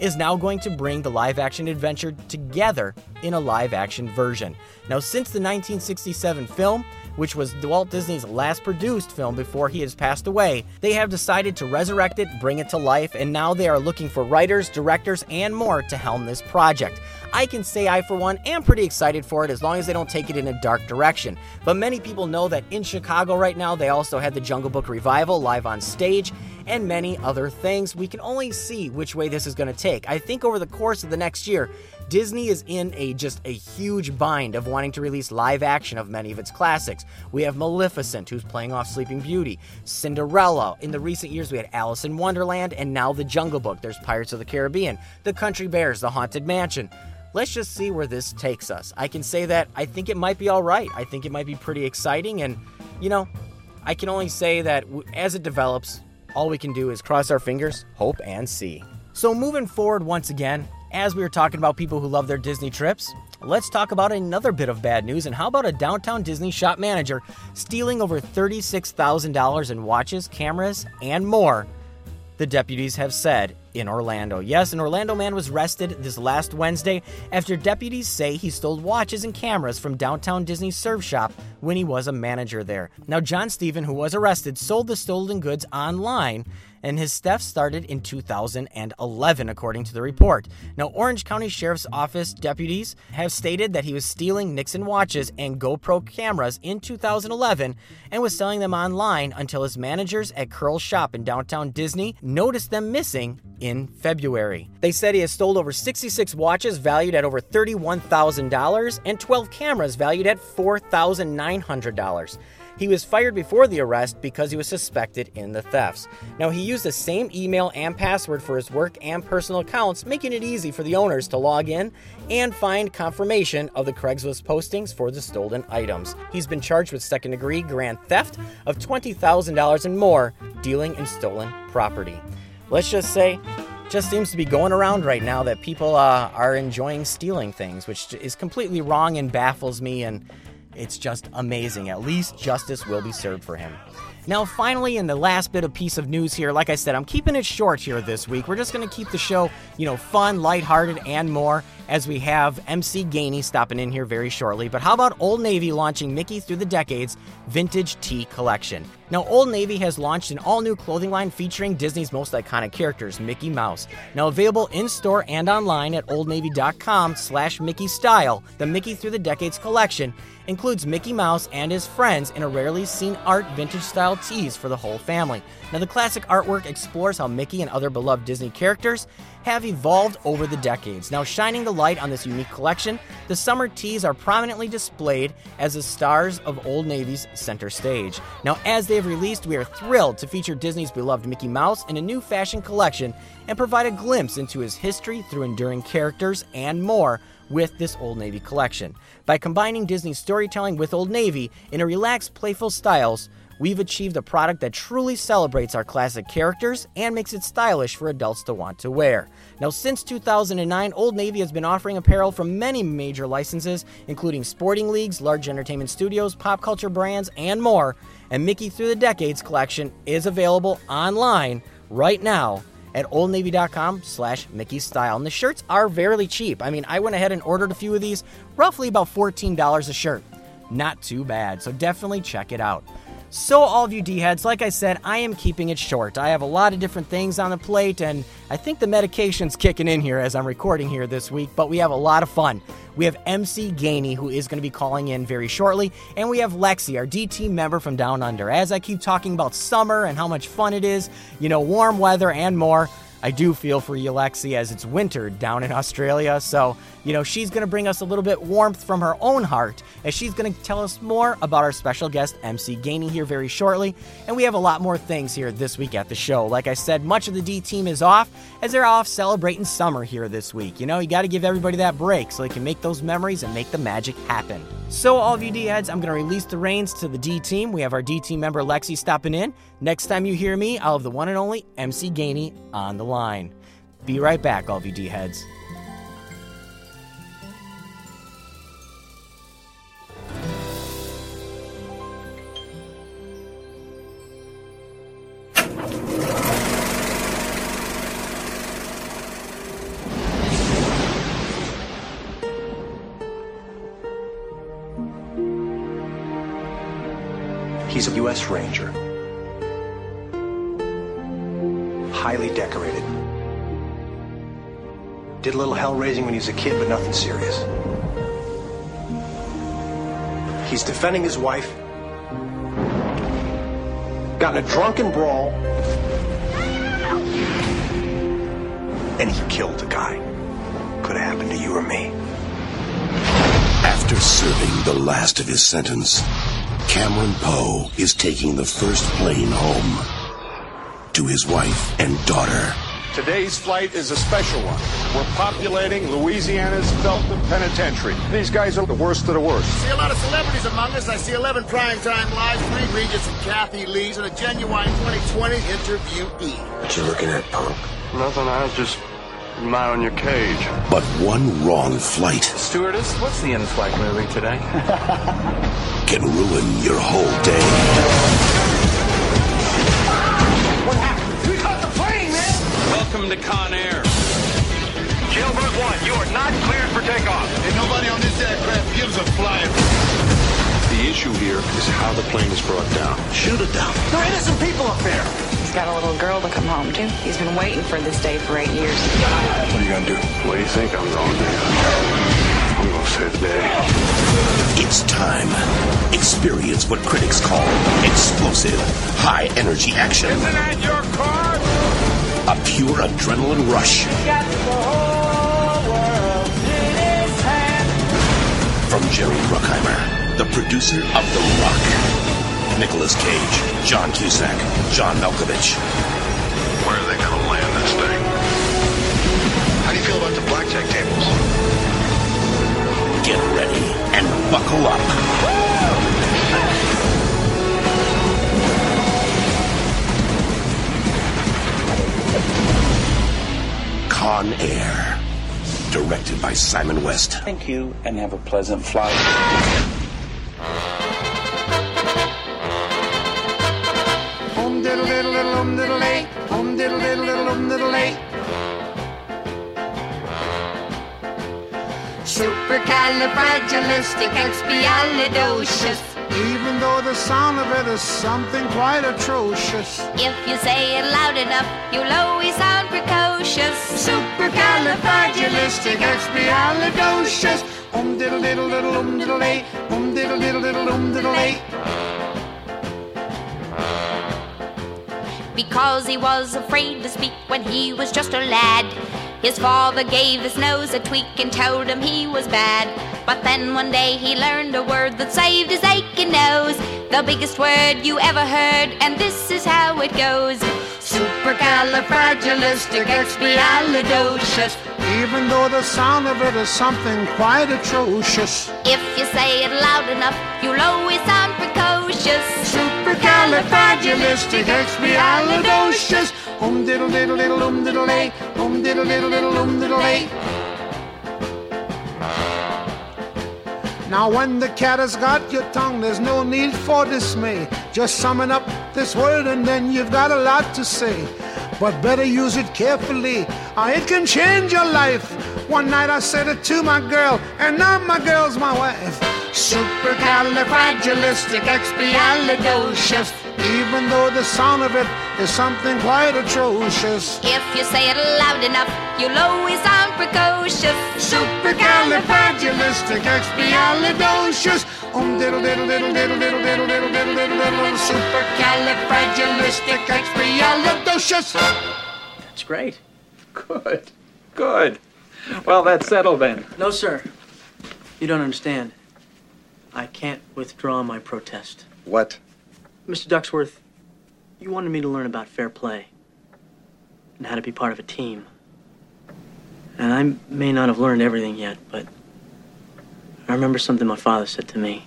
is now going to bring the live action adventure together in a live action version. Now, since the 1967 film, which was Walt Disney's last produced film before he has passed away, they have decided to resurrect it, bring it to life, and now they are looking for writers, directors, and more to helm this project. I can say I, for one, am pretty excited for it as long as they don't take it in a dark direction. But many people know that in Chicago right now, they also had the Jungle Book revival live on stage and many other things. We can only see which way this is going to take. I think over the course of the next year, Disney is in a just a huge bind of wanting to release live action of many of its classics. We have Maleficent, who's playing off Sleeping Beauty, Cinderella. In the recent years, we had Alice in Wonderland, and now The Jungle Book. There's Pirates of the Caribbean, The Country Bears, The Haunted Mansion. Let's just see where this takes us. I can say that I think it might be all right. I think it might be pretty exciting, and you know, I can only say that as it develops, all we can do is cross our fingers, hope, and see. So, moving forward once again, as we were talking about people who love their Disney trips, let's talk about another bit of bad news. And how about a downtown Disney shop manager stealing over $36,000 in watches, cameras, and more? The deputies have said in Orlando. Yes, an Orlando man was arrested this last Wednesday after deputies say he stole watches and cameras from downtown Disney Surf Shop when he was a manager there. Now, John Stephen, who was arrested, sold the stolen goods online and his theft started in 2011, according to the report. Now, Orange County Sheriff's Office deputies have stated that he was stealing Nixon watches and GoPro cameras in 2011 and was selling them online until his managers at Curl's shop in downtown Disney noticed them missing in February. They said he has stolen over 66 watches valued at over $31,000 and 12 cameras valued at $4,900. He was fired before the arrest because he was suspected in the thefts. Now, he used the same email and password for his work and personal accounts, making it easy for the owners to log in and find confirmation of the Craigslist postings for the stolen items. He's been charged with second degree grand theft of $20,000 and more, dealing in stolen property. Let's just say, just seems to be going around right now that people uh, are enjoying stealing things, which is completely wrong and baffles me and it's just amazing. At least justice will be served for him. Now, finally, in the last bit of piece of news here, like I said, I'm keeping it short here this week. We're just going to keep the show, you know, fun, lighthearted, and more. As we have MC Gainey stopping in here very shortly. But how about Old Navy launching Mickey Through the Decades Vintage Tee Collection? Now, Old Navy has launched an all new clothing line featuring Disney's most iconic characters, Mickey Mouse. Now available in store and online at oldnavy.com slash Mickey Style, the Mickey Through the Decades collection includes Mickey Mouse and his friends in a rarely seen art vintage style tees for the whole family. Now, the classic artwork explores how Mickey and other beloved Disney characters have evolved over the decades. Now, shining the light on this unique collection, the summer tees are prominently displayed as the stars of Old Navy's center stage. Now, as they have released, we are thrilled to feature Disney's beloved Mickey Mouse in a new fashion collection and provide a glimpse into his history through enduring characters and more with this Old Navy collection. By combining Disney's storytelling with Old Navy in a relaxed, playful styles, we've achieved a product that truly celebrates our classic characters and makes it stylish for adults to want to wear. Now, since 2009, Old Navy has been offering apparel from many major licenses, including sporting leagues, large entertainment studios, pop culture brands, and more. And Mickey Through the Decades collection is available online right now at oldnavy.com slash Mickey Style. And the shirts are fairly cheap. I mean, I went ahead and ordered a few of these, roughly about $14 a shirt. Not too bad, so definitely check it out. So, all of you D heads, like I said, I am keeping it short. I have a lot of different things on the plate, and I think the medication's kicking in here as I'm recording here this week, but we have a lot of fun. We have MC Gainey, who is going to be calling in very shortly, and we have Lexi, our DT member from Down Under. As I keep talking about summer and how much fun it is, you know, warm weather and more, I do feel for you, Lexi, as it's winter down in Australia. So, you know, she's going to bring us a little bit warmth from her own heart as she's going to tell us more about our special guest, MC Gainey, here very shortly. And we have a lot more things here this week at the show. Like I said, much of the D team is off as they're off celebrating summer here this week. You know, you got to give everybody that break so they can make those memories and make the magic happen. So, all of you D heads, I'm going to release the reins to the D team. We have our D team member Lexi stopping in. Next time you hear me, I'll have the one and only MC Gainey on the line. Be right back, all of you D heads. He's a U.S. Ranger. Highly decorated. Did a little hell raising when he was a kid, but nothing serious. He's defending his wife. Got in a drunken brawl. And he killed a guy. Could have happened to you or me. After serving the last of his sentence, Cameron Poe is taking the first plane home to his wife and daughter. Today's flight is a special one. We're populating Louisiana's Felton Penitentiary. These guys are the worst of the worst. I See a lot of celebrities among us. I see 11 primetime lives, three Regents and Kathie Lees, and a genuine 2020 interviewee. What you looking at, punk? Nothing, I was just admiring your cage. But one wrong flight Stewardess, what's the in-flight movie today? can ruin your whole day. What happened? We caught the plane, man! Welcome to Con Air. Jailbird 1, you are not cleared for takeoff. And nobody on this aircraft gives a flying. The issue here is how the plane is brought down. Shoot it down. There are innocent people up there. He's got a little girl to come home to. He's been waiting for this day for eight years. What are you gonna do? What do you think I'm gonna do? I'm gonna save the day. It's time. Experience what critics call explosive, high energy action. Isn't that your car? A pure adrenaline rush. From Jerry Bruckheimer, the producer of The Rock. Nicolas Cage, John Cusack, John Malkovich. Where are they gonna land this thing? How do you feel about the blackjack tables? Get ready and buckle up. Con Air. Directed by Simon West. Thank you and have a pleasant flight. Diddle diddle diddle diddle day. Supercalifragilisticexpialidocious. Even though the sound of it is something quite atrocious. If you say it loud enough, you'll always sound precocious. Supercalifragilisticexpialidocious. Um diddle diddle diddle um diddle day. Um diddle diddle diddle um diddle day. Because he was afraid to speak when he was just a lad. His father gave his nose a tweak and told him he was bad. But then one day he learned a word that saved his aching nose. The biggest word you ever heard, and this is how it goes. Supercalifragilisticexpialidocious. Even though the sound of it is something quite atrocious. If you say it loud enough, you'll always sound precocious. Supercalifragilisticexpialidocious. Um diddle diddle diddle um diddle day. Um diddle diddle diddle um diddle day. Now when the cat has got your tongue, there's no need for dismay. Just summon up this word and then you've got a lot to say. But better use it carefully, or it can change your life. One night I said it to my girl, and now my girl's my wife. Supercalifragilisticexpialidocious. Even though the sound of it is something quite atrocious. If you say it loud enough, you'll always sound precocious. Supercalifragilisticexpialidocious. Um diddle diddle diddle diddle diddle diddle diddle diddle diddle diddle. Supercalifragilisticexpialidocious. That's great. Good. Good. Well, that's settled then. No, sir. You don't understand. I can't withdraw my protest. What? Mr. Ducksworth, you wanted me to learn about fair play and how to be part of a team. And I may not have learned everything yet, but I remember something my father said to me.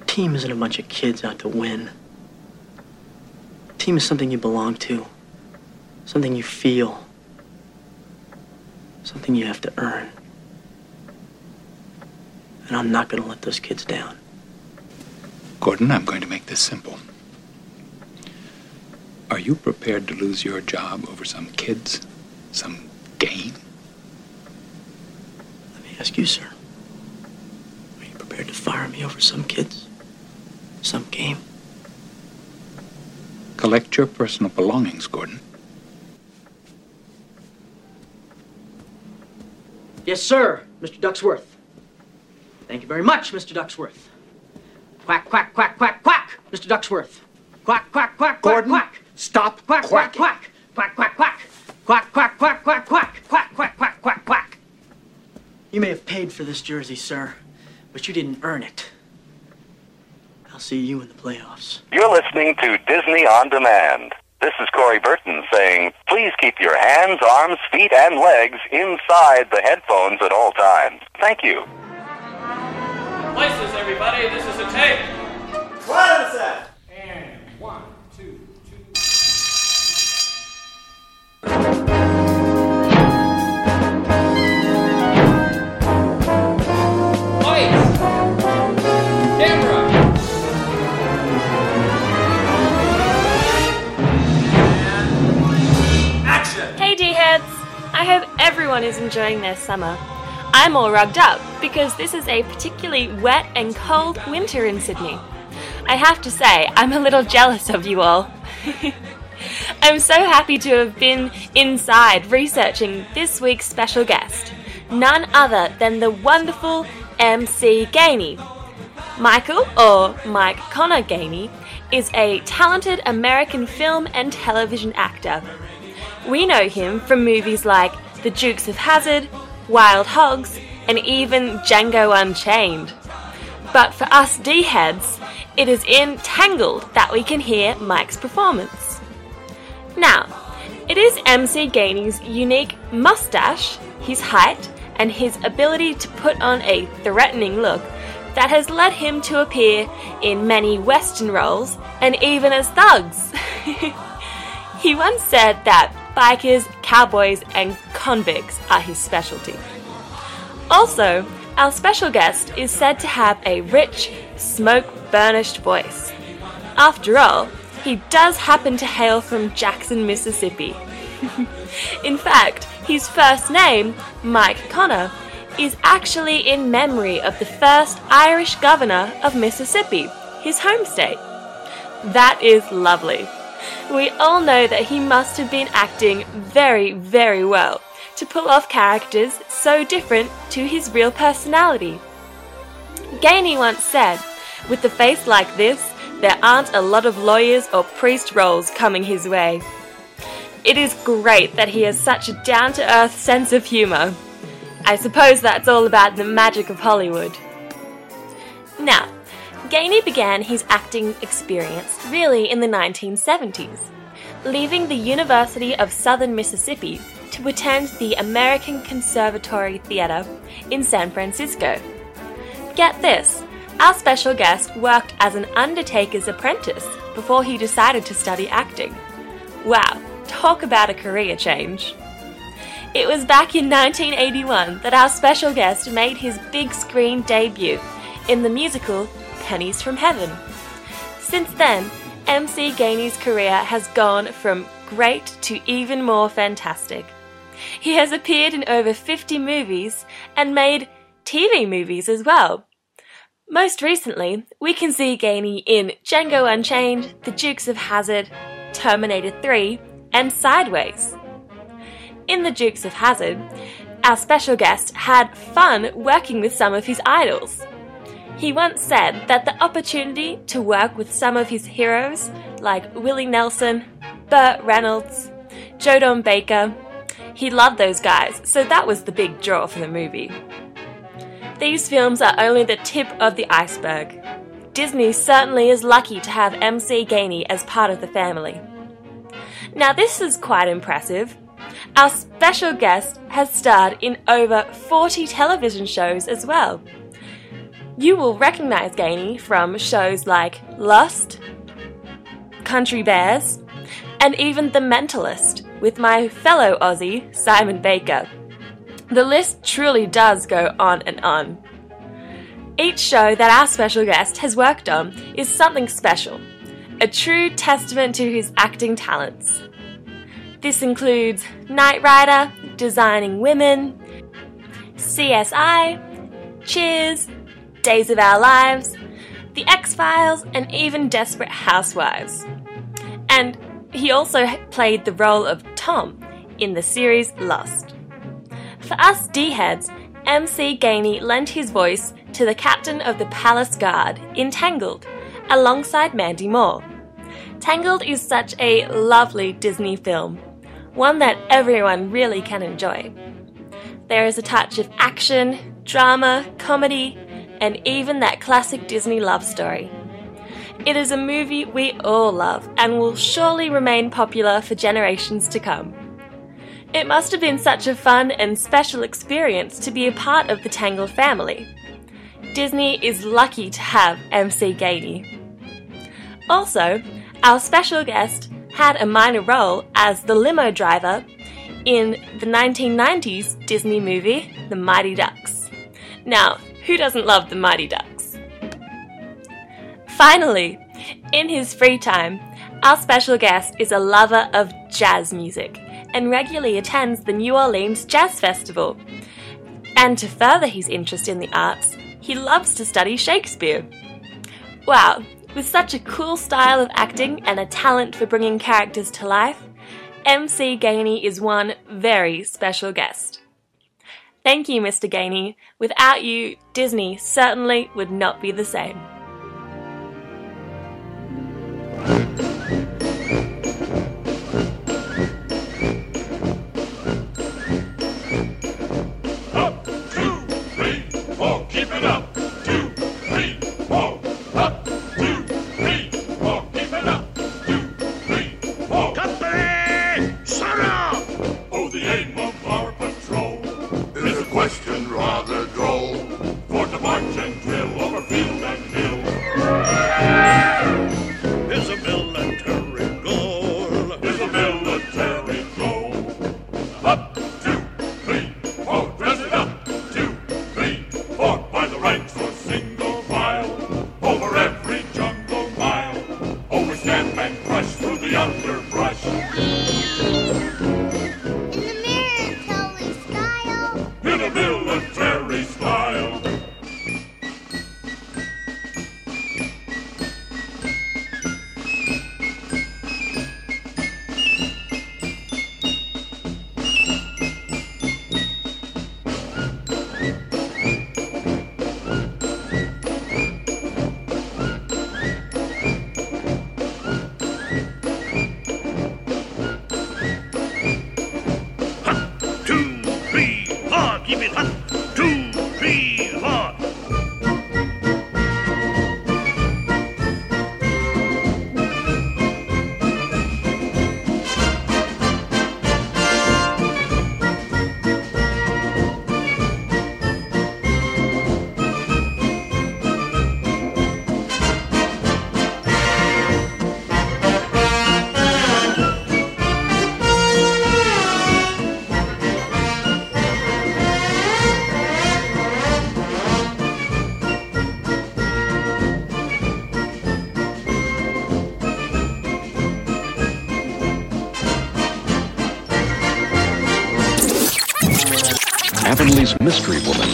A team isn't a bunch of kids out to win. A team is something you belong to, something you feel, something you have to earn. And I'm not going to let those kids down. Gordon, I'm going to make this simple. Are you prepared to lose your job over some kids? Some game? Let me ask you, sir. Are you prepared to fire me over some kids? Some game? Collect your personal belongings, Gordon. Yes, sir, Mr. Ducksworth. Thank you very much, Mr. Ducksworth. Quack, quack, quack, quack, quack, Mr. Ducksworth. Quack, quack, quack, quack, quack. Stop Quack, quack, quack. Quack, quack, quack. Quack, quack, quack, quack, quack. Quack, quack, quack, quack, quack. You may have paid for this jersey, sir, but you didn't earn it. I'll see you in the playoffs. You're listening to Disney On Demand. This is Corey Burton saying, please keep your hands, arms, feet, and legs inside the headphones at all times. Thank you. Places, everybody. This is a tape. Quiet a sec. And one, two, two. Lights. Camera. Action. Hey D-heads! I hope everyone is enjoying their summer. I'm all rugged up because this is a particularly wet and cold winter in Sydney. I have to say, I'm a little jealous of you all. I'm so happy to have been inside researching this week's special guest, none other than the wonderful MC Gainey. Michael, or Mike Connor Gainey, is a talented American film and television actor. We know him from movies like The Dukes of Hazzard, Wild Hogs, and even Django Unchained. But for us D heads, it is in Tangled that we can hear Mike's performance. Now, it is MC Gainey's unique mustache, his height, and his ability to put on a threatening look that has led him to appear in many Western roles and even as thugs. he once said that bikers, cowboys, and convicts are his specialty. Also, our special guest is said to have a rich, smoke burnished voice. After all, he does happen to hail from Jackson, Mississippi. In fact, his first name, Mike Connor, is actually in memory of the first Irish governor of Mississippi, his home state. That is lovely. We all know that he must have been acting very, very well to pull off characters so different to his real personality. Gainey once said, With a face like this, there aren't a lot of lawyers or priest roles coming his way. It is great that he has such a down to earth sense of humour. I suppose that's all about the magic of Hollywood. Now, Gainey began his acting experience really in the 1970s, leaving the University of Southern Mississippi to attend the American Conservatory Theatre in San Francisco. Get this, our special guest worked as an undertaker's apprentice before he decided to study acting. Wow, talk about a career change. It was back in 1981 that our special guest made his big screen debut in the musical Pennies from Heaven. Since then, MC Gainey's career has gone from great to even more fantastic. He has appeared in over 50 movies and made TV movies as well. Most recently, we can see Gainey in Django Unchained, The Dukes of Hazzard, Terminator 3, and Sideways. In The Dukes of Hazzard, our special guest had fun working with some of his idols. He once said that the opportunity to work with some of his heroes, like Willie Nelson, Burt Reynolds, Joe Don Baker, he loved those guys, so that was the big draw for the movie. These films are only the tip of the iceberg. Disney certainly is lucky to have MC Gainey as part of the family. Now, this is quite impressive. Our special guest has starred in over 40 television shows as well. You will recognize Gainey from shows like Lust, Country Bears, and even The Mentalist with my fellow Aussie, Simon Baker. The list truly does go on and on. Each show that our special guest has worked on is something special, a true testament to his acting talents. This includes Knight Rider, Designing Women, CSI, Cheers, Days of Our Lives, The X Files, and even Desperate Housewives. And he also played the role of Tom in the series Lost. For us D heads, MC Gainey lent his voice to the captain of the Palace Guard in Tangled, alongside Mandy Moore. Tangled is such a lovely Disney film, one that everyone really can enjoy. There is a touch of action, drama, comedy, and even that classic Disney love story. It is a movie we all love and will surely remain popular for generations to come. It must have been such a fun and special experience to be a part of the Tangled family. Disney is lucky to have MC Gainey. Also, our special guest had a minor role as the limo driver in the 1990s Disney movie The Mighty Ducks. Now, who doesn't love The Mighty Ducks? Finally, in his free time, our special guest is a lover of jazz music and regularly attends the New Orleans Jazz Festival. And to further his interest in the arts, he loves to study Shakespeare. Wow, with such a cool style of acting and a talent for bringing characters to life, MC Gainey is one very special guest. Thank you, Mr. Gainey. Without you, Disney certainly would not be the same.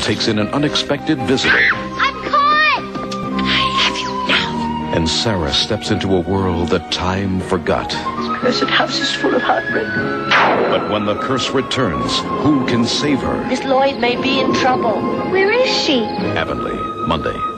Takes in an unexpected visitor. I'm caught! I have you now. And Sarah steps into a world that time forgot. This cursed house is full of heartbreak. But when the curse returns, who can save her? Miss Lloyd may be in trouble. Where is she? Avonlea, Monday.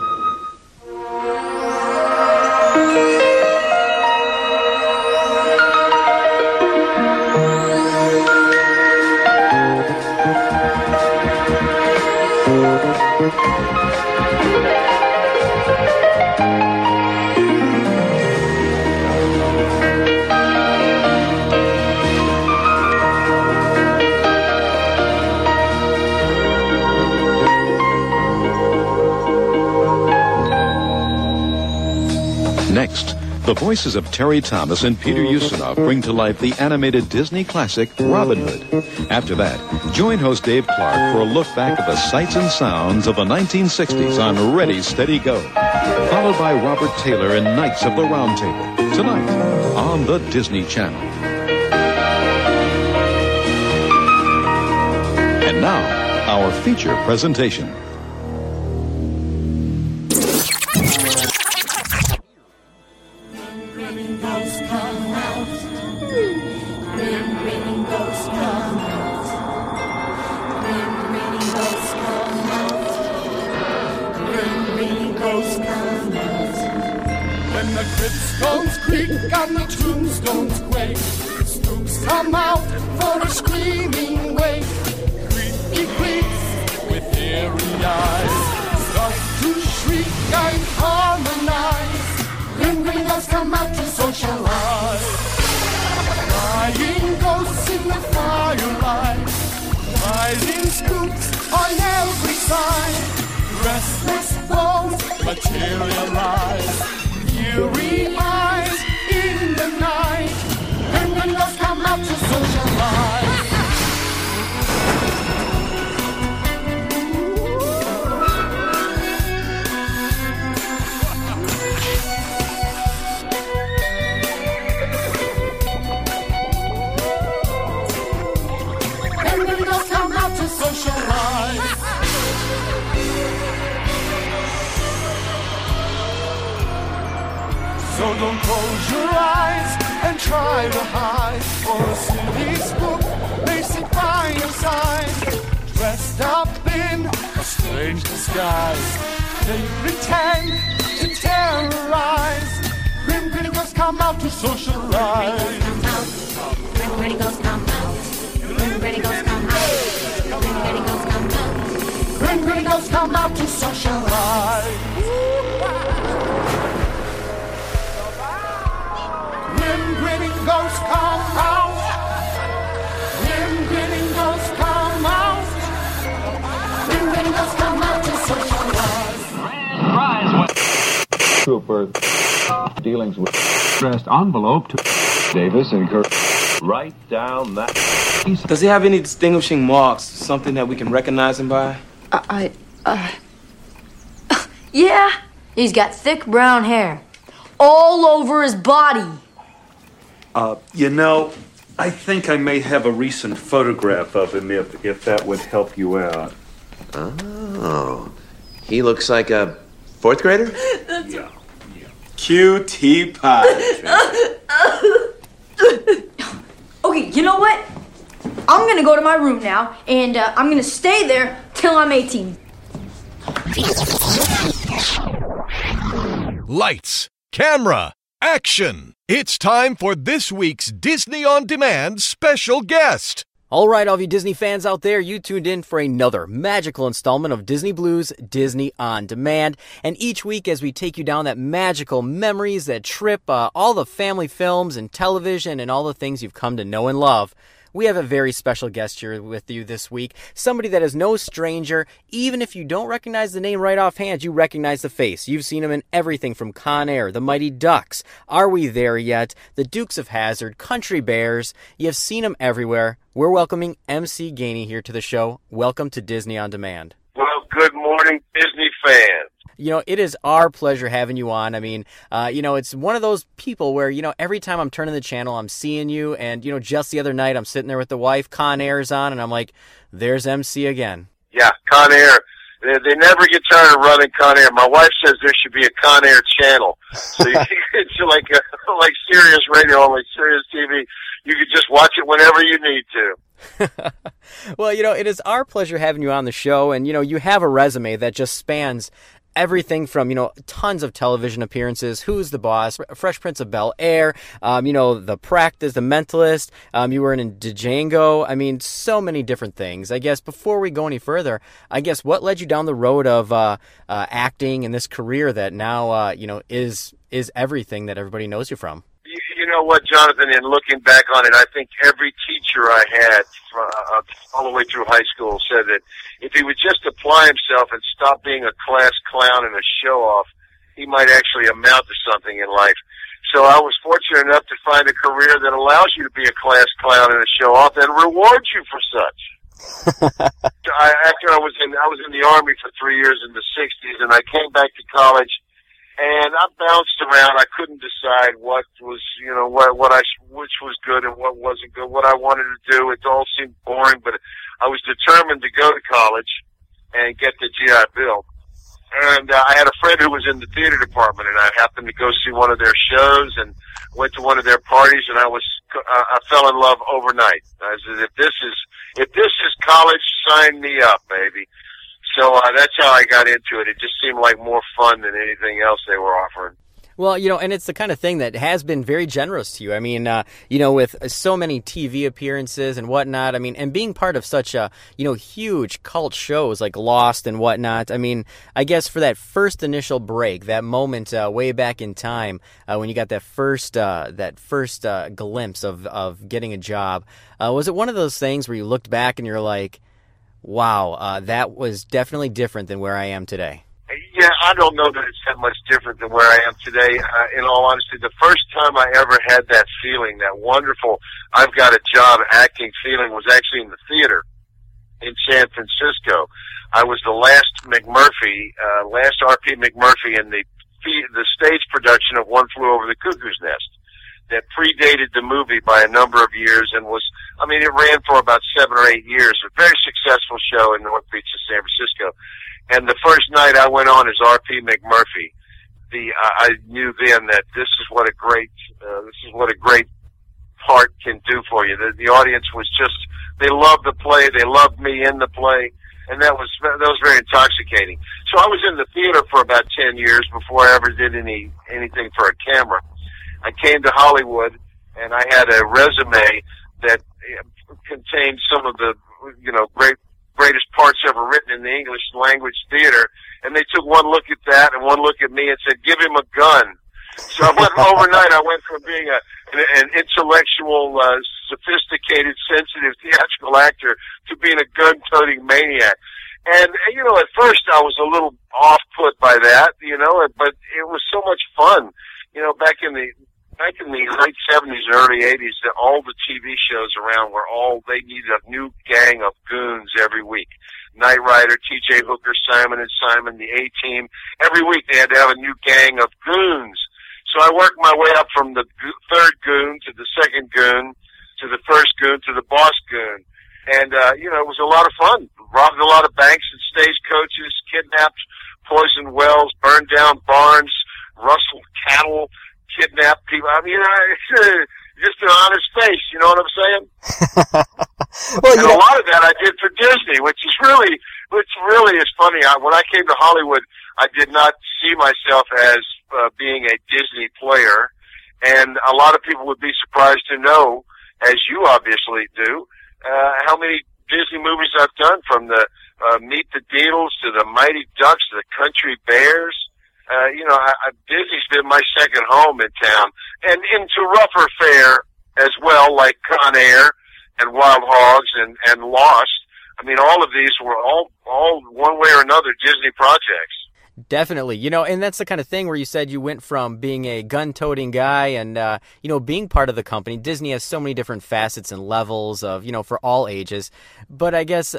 Voices of Terry Thomas and Peter Ustinov bring to life the animated Disney classic Robin Hood. After that, join host Dave Clark for a look back at the sights and sounds of the 1960s on Ready, Steady, Go. Followed by Robert Taylor and Knights of the Round Table. Tonight on the Disney Channel. And now, our feature presentation. Hide. For a spook may sit by your side, dressed up in a strange disguise. They pretend to terrorize. Grim ghosts come out to socialize. Grim ghosts come out. Grim ghosts come out. Grim come out. Grim come out to socialize. Trooper dealings with addressed envelope to Davis and Kirk. Write down that. Does he have any distinguishing marks? Something that we can recognize him by? I, uh, yeah, he's got thick brown hair all over his body. Uh, you know, I think I may have a recent photograph of him if, if that would help you out. Oh, he looks like a fourth grader? Yeah. Cutie pie. Okay, you know what? I'm gonna go to my room now, and uh, I'm gonna stay there till I'm 18. Lights, camera, action! It's time for this week's Disney On Demand special guest. All right, all you Disney fans out there, you tuned in for another magical installment of Disney Blu's Disney on Demand. And each week, as we take you down that magical memories, that trip, uh, all the family films and television and all the things you've come to know and love, we have a very special guest here with you this week. Somebody that is no stranger. Even if you don't recognize the name right offhand, you recognize the face. You've seen him in everything from Con Air, The Mighty Ducks, Are We There Yet, The Dukes of Hazzard, Country Bears. You've seen him everywhere. We're welcoming MC Gainey here to the show. Welcome to Disney on Demand. Well, good morning, Disney fans. You know, it is our pleasure having you on. I mean, uh, you know, it's one of those people where, you know, every time I'm turning the channel, I'm seeing you. And, you know, just the other night, I'm sitting there with the wife, Con Air's on, and I'm like, there's MC again. Yeah, Con Air. They, they never get tired of running Con Air. My wife says there should be a Con Air channel. So you, it's like a, like Sirius Radio, only Sirius TV. You could just watch it whenever you need to. well, you know, it is our pleasure having you on the show, and you know, you have a resume that just spans everything from you know tons of television appearances. Who's the boss? Fresh Prince of Bel Air. Um, you know the Practice, the Mentalist. Um, you were in Django. I mean, so many different things. I guess before we go any further, I guess what led you down the road of uh, uh, acting and this career that now uh, you know is is everything that everybody knows you from know what, Jonathan? In looking back on it, I think every teacher I had uh, all the way through high school said that if he would just apply himself and stop being a class clown and a show off, he might actually amount to something in life. So I was fortunate enough to find a career that allows you to be a class clown and a show off and rewards you for such. I, after I was in, I was in the army for three years in the '60s, and I came back to college and I bounced around. I couldn't decide what was, you know, what what I which was good and what wasn't good. What I wanted to do, it all seemed boring, but I was determined to go to college and get the GI Bill. And uh, I had a friend who was in the theater department, and I happened to go see one of their shows and went to one of their parties, and I was uh, I fell in love overnight. I said, if this is if this is college, sign me up, baby. So uh, that's how I got into it. It just seemed like more fun than anything else they were offering. Well, you know, and it's the kind of thing that has been very generous to you. I mean, uh, you know, with so many TV appearances and whatnot. I mean, and being part of such a, you know, huge cult shows like Lost and whatnot. I mean, I guess for that first initial break, that moment uh, way back in time uh, when you got that first, uh, that first uh, glimpse of of getting a job, uh, was it one of those things where you looked back and you're like, wow, uh, that was definitely different than where I am today. Yeah, I don't know that it's that much different than where I am today. Uh, in all honesty, the first time I ever had that feeling, that wonderful "I've got a job" acting feeling, was actually in the theater in San Francisco. I was the last McMurphy, uh, last R.P. McMurphy in the the stage production of One Flew Over the Cuckoo's Nest that predated the movie by a number of years and was, I mean, it ran for about seven or eight years. A very successful show in North Beach, of San Francisco. And the first night I went on as R.P. McMurphy, the uh, I knew then that this is what a great uh, this is what a great part can do for you. The, the audience was just they loved the play, they loved me in the play, and that was that was very intoxicating. So I was in the theater for about ten years before I ever did any anything for a camera. I came to Hollywood and I had a resume that contained some of the you know great greatest parts ever written in the English language theater. And they took one look at that and one look at me and said, "Give him a gun." So I went overnight. I went from being a an, an intellectual, uh, sophisticated, sensitive theatrical actor to being a gun-toting maniac. And you know, at first I was a little off put by that, you know, but it was so much fun. You know, back in the back in the late seventies early eighties, all the TV shows around were all they needed a new gang of goons every week. Knight Rider, T.J. Hooker, Simon and Simon, the A Team. Every week they had to have a new gang of goons. So I worked my way up from the third goon to the second goon to the first goon to the boss goon. And, uh, you know, it was a lot of fun. Robbed a lot of banks and stagecoaches, kidnapped, poisoned wells, burned down barns, rustled cattle, kidnap people. I mean, it's uh, just an honest face. You know what I'm saying? well, and a lot of that I did for Disney, which is really, which really is funny. I, when I came to Hollywood, I did not see myself as uh, being a Disney player, and a lot of people would be surprised to know, as you obviously do, uh, how many Disney movies I've done, from the uh, Meet the Deedles to the Mighty Ducks to the Country Bears uh, you know, I, I, Disney's been my second home in town, and into rougher fare as well, like Con Air and Wild Hogs and and Lost. I mean, all of these were all all one way or another Disney projects. Definitely, you know, and that's the kind of thing where you said you went from being a gun-toting guy and uh, you know being part of the company. Disney has so many different facets and levels of you know for all ages, but I guess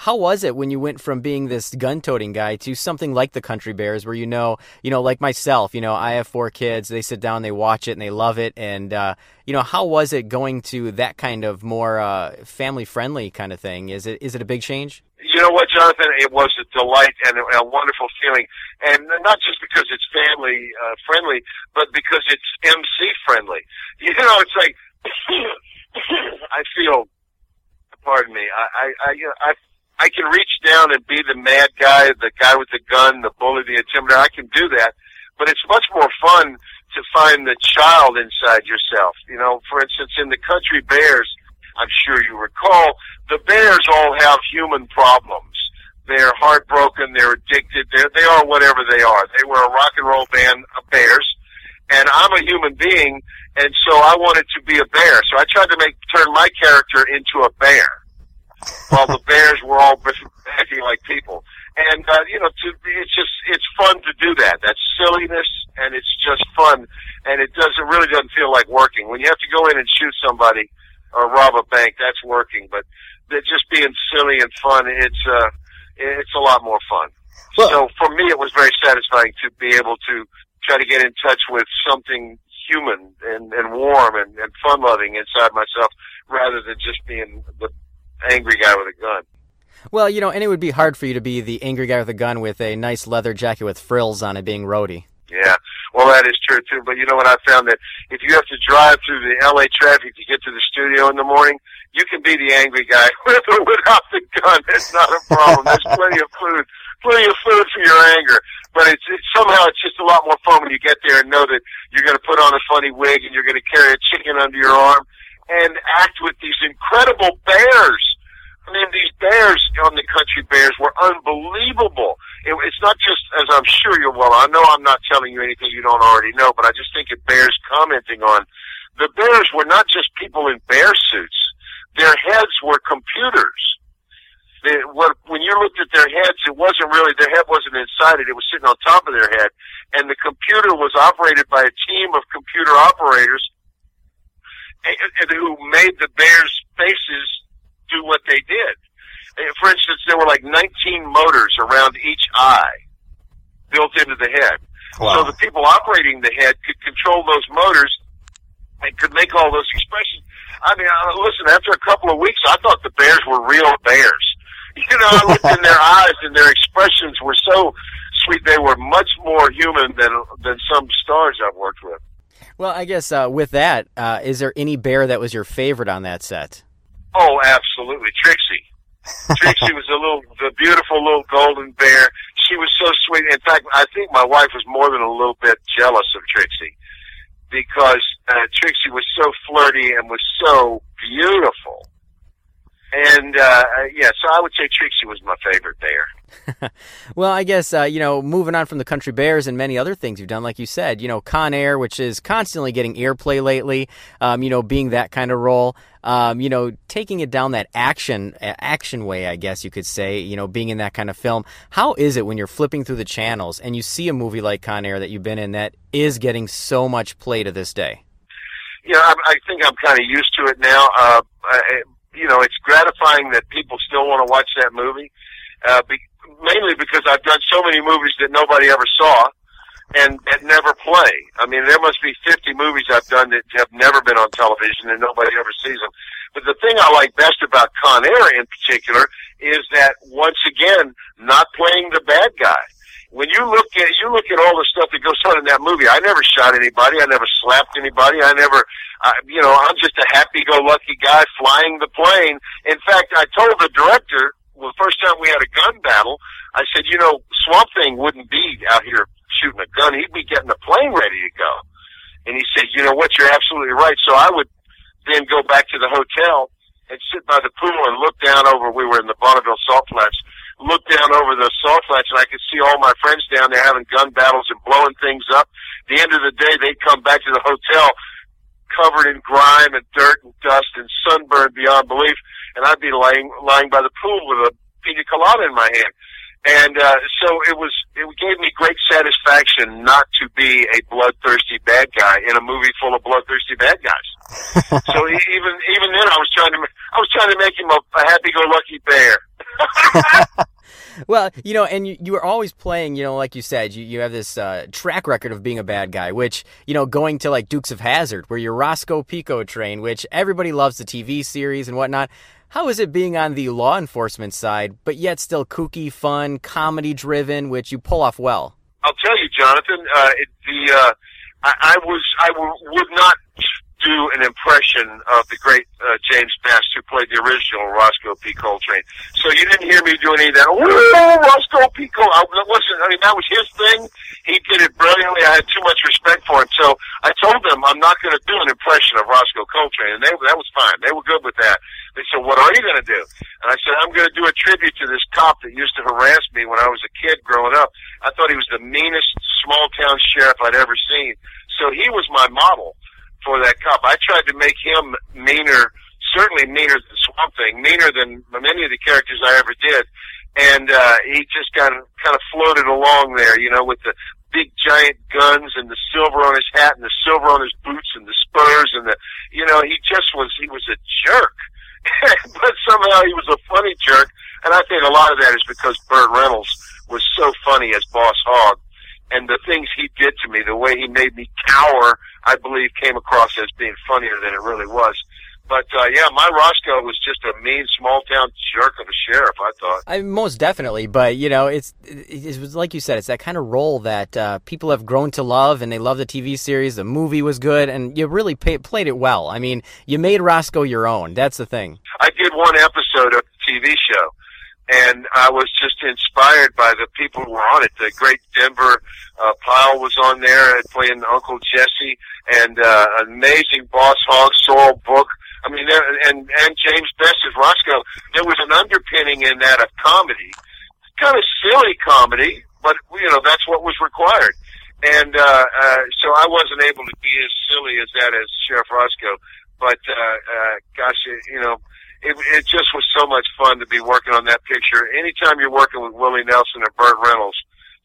how was it when you went from being this gun-toting guy to something like the Country Bears, where you know, you know, like myself, you know, I have four kids. They sit down, they watch it, and they love it. And uh, you know, how was it going to that kind of more uh, family-friendly kind of thing? Is it is it a big change? You know what, Jonathan? It was a delight and a, wonderful feeling, and not just because it's family uh, friendly, but because it's MC friendly. You know, it's like I feel. Pardon me. I I I, you know, I I can reach down and be the mad guy, the guy with the gun, the bully, the intimidator. I can do that, but it's much more fun to find the child inside yourself. You know, for instance, in the Country Bears, I'm sure you recall, the Bears all have human problems. They're heartbroken, they're addicted, they're, they are whatever they are. They were a rock and roll band of bears, and I'm a human being, and so I wanted to be a bear. So I tried to make turn my character into a bear, while the bears were all acting like people. And uh, you know, to, it's just it's fun to do that. That's silliness, and it's just fun, and it doesn't really doesn't feel like working. When you have to go in and shoot somebody or rob a bank, that's working. But they're just being silly and fun, it's uh, it's a lot more fun. so for me, it was very satisfying to be able to try to get in touch with something human and, and warm and, and fun loving inside myself, rather than just being the angry guy with a gun. Well, you know, and it would be hard for you to be the angry guy with a gun with a nice leather jacket with frills on it being Roadie. Yeah, well, that is true too. But you know what? I found that if you have to drive through the LA traffic to get to the studio in the morning, you can be the angry guy with or without the gun. It's not a problem. There's plenty of food, plenty of food for your anger. But it's, it's somehow it's just a lot more fun when you get there and know that you're going to put on a funny wig and you're going to carry a chicken under your arm and act with these incredible bears. I mean, these bears on the Country Bears were unbelievable. It, it's not just, as I'm sure you're well, I know I'm not telling you anything you don't already know, but I just think it bears commenting on. The bears were not just people in bear suits. Their heads were computers. They, what, when you looked at their heads, it wasn't really, their head wasn't inside it, it was sitting on top of their head. And the computer was operated by a team of computer operators and, and who made the bears' faces do what they did. Uh, For instance, there were like 19 motors around each eye built into the head. So the people operating the head could control those motors and could make all those expressions. I mean, uh, listen, after a couple of weeks, I thought the bears were real bears. You know, I looked in their eyes and their expressions were so sweet. They were much more human than than some stars I've worked with. Well, I guess uh, with that, uh, is there any bear that was your favorite on that set? Oh, absolutely, Trixie. Trixie was a little, the beautiful little golden bear. She was so sweet. In fact, I think my wife was more than a little bit jealous of Trixie because uh, Trixie was so flirty and was so beautiful. And uh, yeah, so I would say Trixie was my favorite bear. Well, I guess uh, you know, moving on from the Country Bears and many other things you've done, like you said, you know, Con Air, which is constantly getting airplay lately. Um, you know, being that kind of role, um, you know, taking it down that action action way, I guess you could say. You know, being in that kind of film. How is it when you're flipping through the channels and you see a movie like Con Air that you've been in that is getting so much play to this day? you know, I, I think I'm kind of used to it now. Uh, I, you know, it's gratifying that people still want to watch that movie, uh, be, mainly because I've done so many movies that nobody ever saw and that never play. I mean, there must be 50 movies I've done that have never been on television and nobody ever sees them. But the thing I like best about Con Air in particular is that once again, not playing the bad guy when you look at you look at all the stuff that goes on in that movie, I never shot anybody, I never slapped anybody, I never, uh, you know, I'm just a happy-go-lucky guy flying the plane. In fact, I told the director well, the first time we had a gun battle, I said, you know, Swamp Thing wouldn't be out here shooting a gun; he'd be getting a plane ready to go. And he said, you know what, you're absolutely right. So I would then go back to the hotel and sit by the pool and look down over. We were in the Bonneville Salt Flats look down over the salt flats and I could see all my friends down there having gun battles and blowing things up. At the end of the day, they'd come back to the hotel covered in grime and dirt and dust and sunburned beyond belief, and I'd be lying lying by the pool with a pina colada in my hand. And uh, so it was. It gave me great satisfaction not to be a bloodthirsty bad guy in a movie full of bloodthirsty bad guys. so even even then, I was trying to I was trying to make him a, a happy-go-lucky bear. Well, you know, and you, you are always playing, you know, like you said, you, you have this uh, track record of being a bad guy, which, you know, going to like Dukes of Hazzard, where you're Rosco P. Coltrane, which everybody loves the TV series and whatnot. How is it being on the law enforcement side, but yet still kooky, fun, comedy driven, which you pull off well? I'll tell you, Jonathan. Uh, it, the uh, I, I was I w- would not do an impression of the great uh, James Best, who played the original Rosco P. Coltrane. So you didn't hear me do any of that. Oh, Rosco P. Coltrane. I wasn't. I mean, that was his thing. He did it brilliantly. I had too much respect for him. So I told them I'm not going to do an impression of Rosco Coltrane, and they that was fine. They were good with that. They said, "What are you going to do?" And I said, "I'm going to do a tribute to this cop that used to harass me when I was a kid growing up. I thought he was the meanest small town sheriff I'd ever seen. So he was my model." For that cup. I tried to make him meaner, certainly meaner than Swamp Thing, meaner than many of the characters I ever did. And uh, he just kind of kind of floated along there, you know, with the big giant guns and the silver on his hat and the silver on his boots and the spurs and the, you know, he just was he was a jerk, but somehow he was a funny jerk. And I think a lot of that is because Burt Reynolds was so funny as Boss Hogg and the things he did to me, the way he made me cower, I believe came across as being funnier than it really was. But uh, yeah, my Rosco was just a mean small town jerk of a sheriff. I thought. I most definitely, but you know, it's it was like you said, it's that kind of role that uh, people have grown to love, and they love the TV series. The movie was good, and you really pay, played it well. I mean, you made Rosco your own. That's the thing. I did one episode of the TV show, and I was just inspired by the people who were on it. The great Denver uh, Pyle was on there playing Uncle Jesse, and uh, amazing Boss Hogg, Sorrell Booke. I mean, there, and and James Best as Rosco. There was an underpinning in that of comedy, kind of silly comedy, but you know that's what was required. And uh, uh, so I wasn't able to be as silly as that as Sheriff Rosco, but uh, uh, gosh, you know, it, it just was so much fun to be working on that picture. Anytime you're working with Willie Nelson or Burt Reynolds,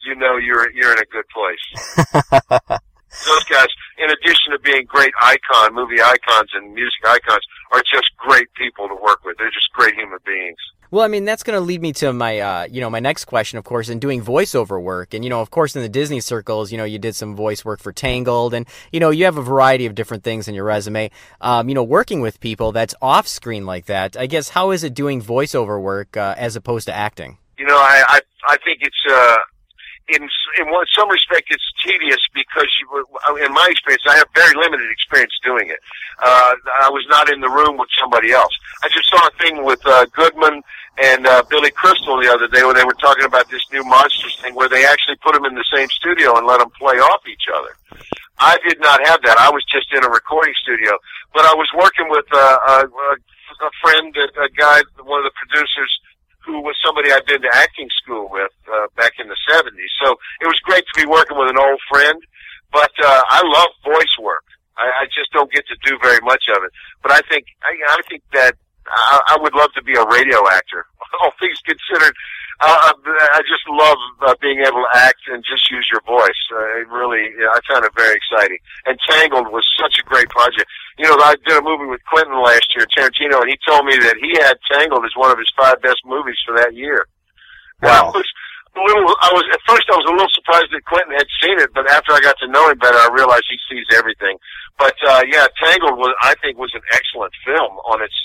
you know you're you're in a good place. Those guys, in addition to being great icon, movie icons and music icons, are just great people to work with. They're just great human beings. Well, I mean, that's going to lead me to my, uh, you know, my next question, of course, in doing voiceover work. And, you know, of course, in the Disney circles, you know, you did some voice work for Tangled and, you know, you have a variety of different things in your resume. Um, you know, working with people that's off screen like that, I guess, how is it doing voiceover work uh, as opposed to acting? You know, I, I, I think it's, uh, in in one, some respect it's tedious because you, in my experience I have very limited experience doing it. Uh, I was not in the room with somebody else. I just saw a thing with uh, Goodman and uh, Billy Crystal the other day where they were talking about this new monsters thing where they actually put them in the same studio and let them play off each other. I did not have that. I was just in a recording studio, but I was working with uh, a, a friend, a guy, one of the producers who was somebody I'd been to acting school with uh, back in the 70s. So it was great to be working with an old friend. But uh, I love voice work. I, I just don't get to do very much of it. But I think I, I think that I, I would love to be a radio actor. All things considered, uh, I just love uh, being able to act and just use your voice. Uh, it really, I found it very exciting. And Tangled was such a great project. You know, I did a movie with Quentin last year, Tarantino, and he told me that he had Tangled as one of his five best movies for that year. Wow. I was a little, I was, at first I was a little surprised that Quentin had seen it, but after I got to know him better, I realized he sees everything. But, uh, yeah, Tangled was, I think was an excellent film on its,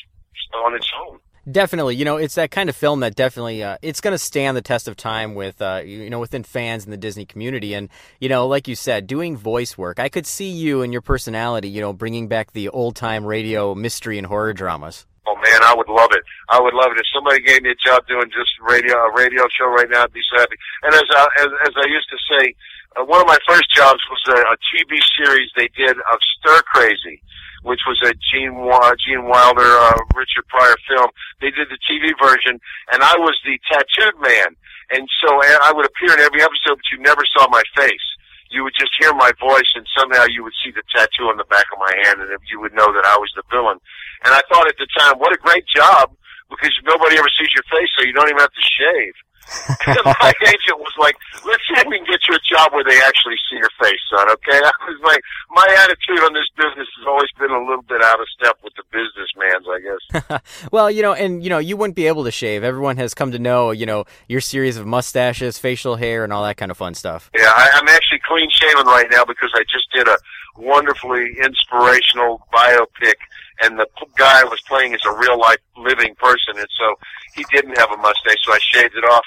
on its own. Definitely, you know, it's that kind of film that definitely uh, it's going to stand the test of time with uh, you know within fans in the Disney community, and you know, like you said, doing voice work. I could see you and your personality, you know, bringing back the old time radio mystery and horror dramas. Oh man, I would love it. I would love it if somebody gave me a job doing just radio a radio show right now. I'd be so happy. And as I, as, as I used to say, uh, one of my first jobs was a, a TV series they did of Stir Crazy which was a Gene Gene Wilder, uh, Richard Pryor film. They did the TV version, and I was the tattooed man, and so I would appear in every episode, but you never saw my face. You would just hear my voice, and somehow you would see the tattoo on the back of my hand, and you would know that I was the villain. And I thought at the time, what a great job, because nobody ever sees your face, so you don't even have to shave. My agent was like, "Let's see if we can get you a job where they actually see your face, son." Okay, I was like, my attitude on this business has always been a little bit out of step with the businessman's, I guess. well, you know, and you know, you wouldn't be able to shave. Everyone has come to know, you know, your series of mustaches, facial hair, and all that kind of fun stuff. Yeah, I, I'm actually clean shaven right now because I just did a wonderfully inspirational biopic and the guy I was playing is a real life living person, and so he didn't have a mustache, so I shaved it off.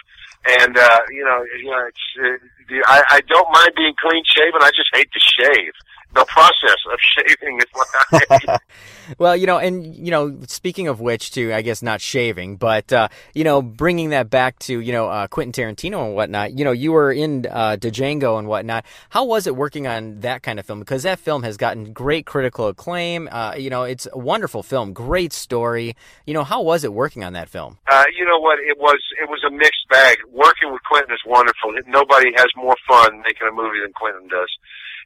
And uh, you know, you know, it's, uh, I, I don't mind being clean shaven. I just hate to shave. The process of shaving is what. Well, you know, and you know, speaking of which, too, I guess not shaving, but uh, you know, bringing that back to you know uh, Quentin Tarantino and whatnot. You know, you were in uh, Django and whatnot. How was it working on that kind of film? Because that film has gotten great critical acclaim. Uh, you know, it's a wonderful film, great story. You know, how was it working on that film? Uh, you know what? It was it was a mixed bag. Working with Quentin is wonderful. Nobody has more fun making a movie than Quentin does,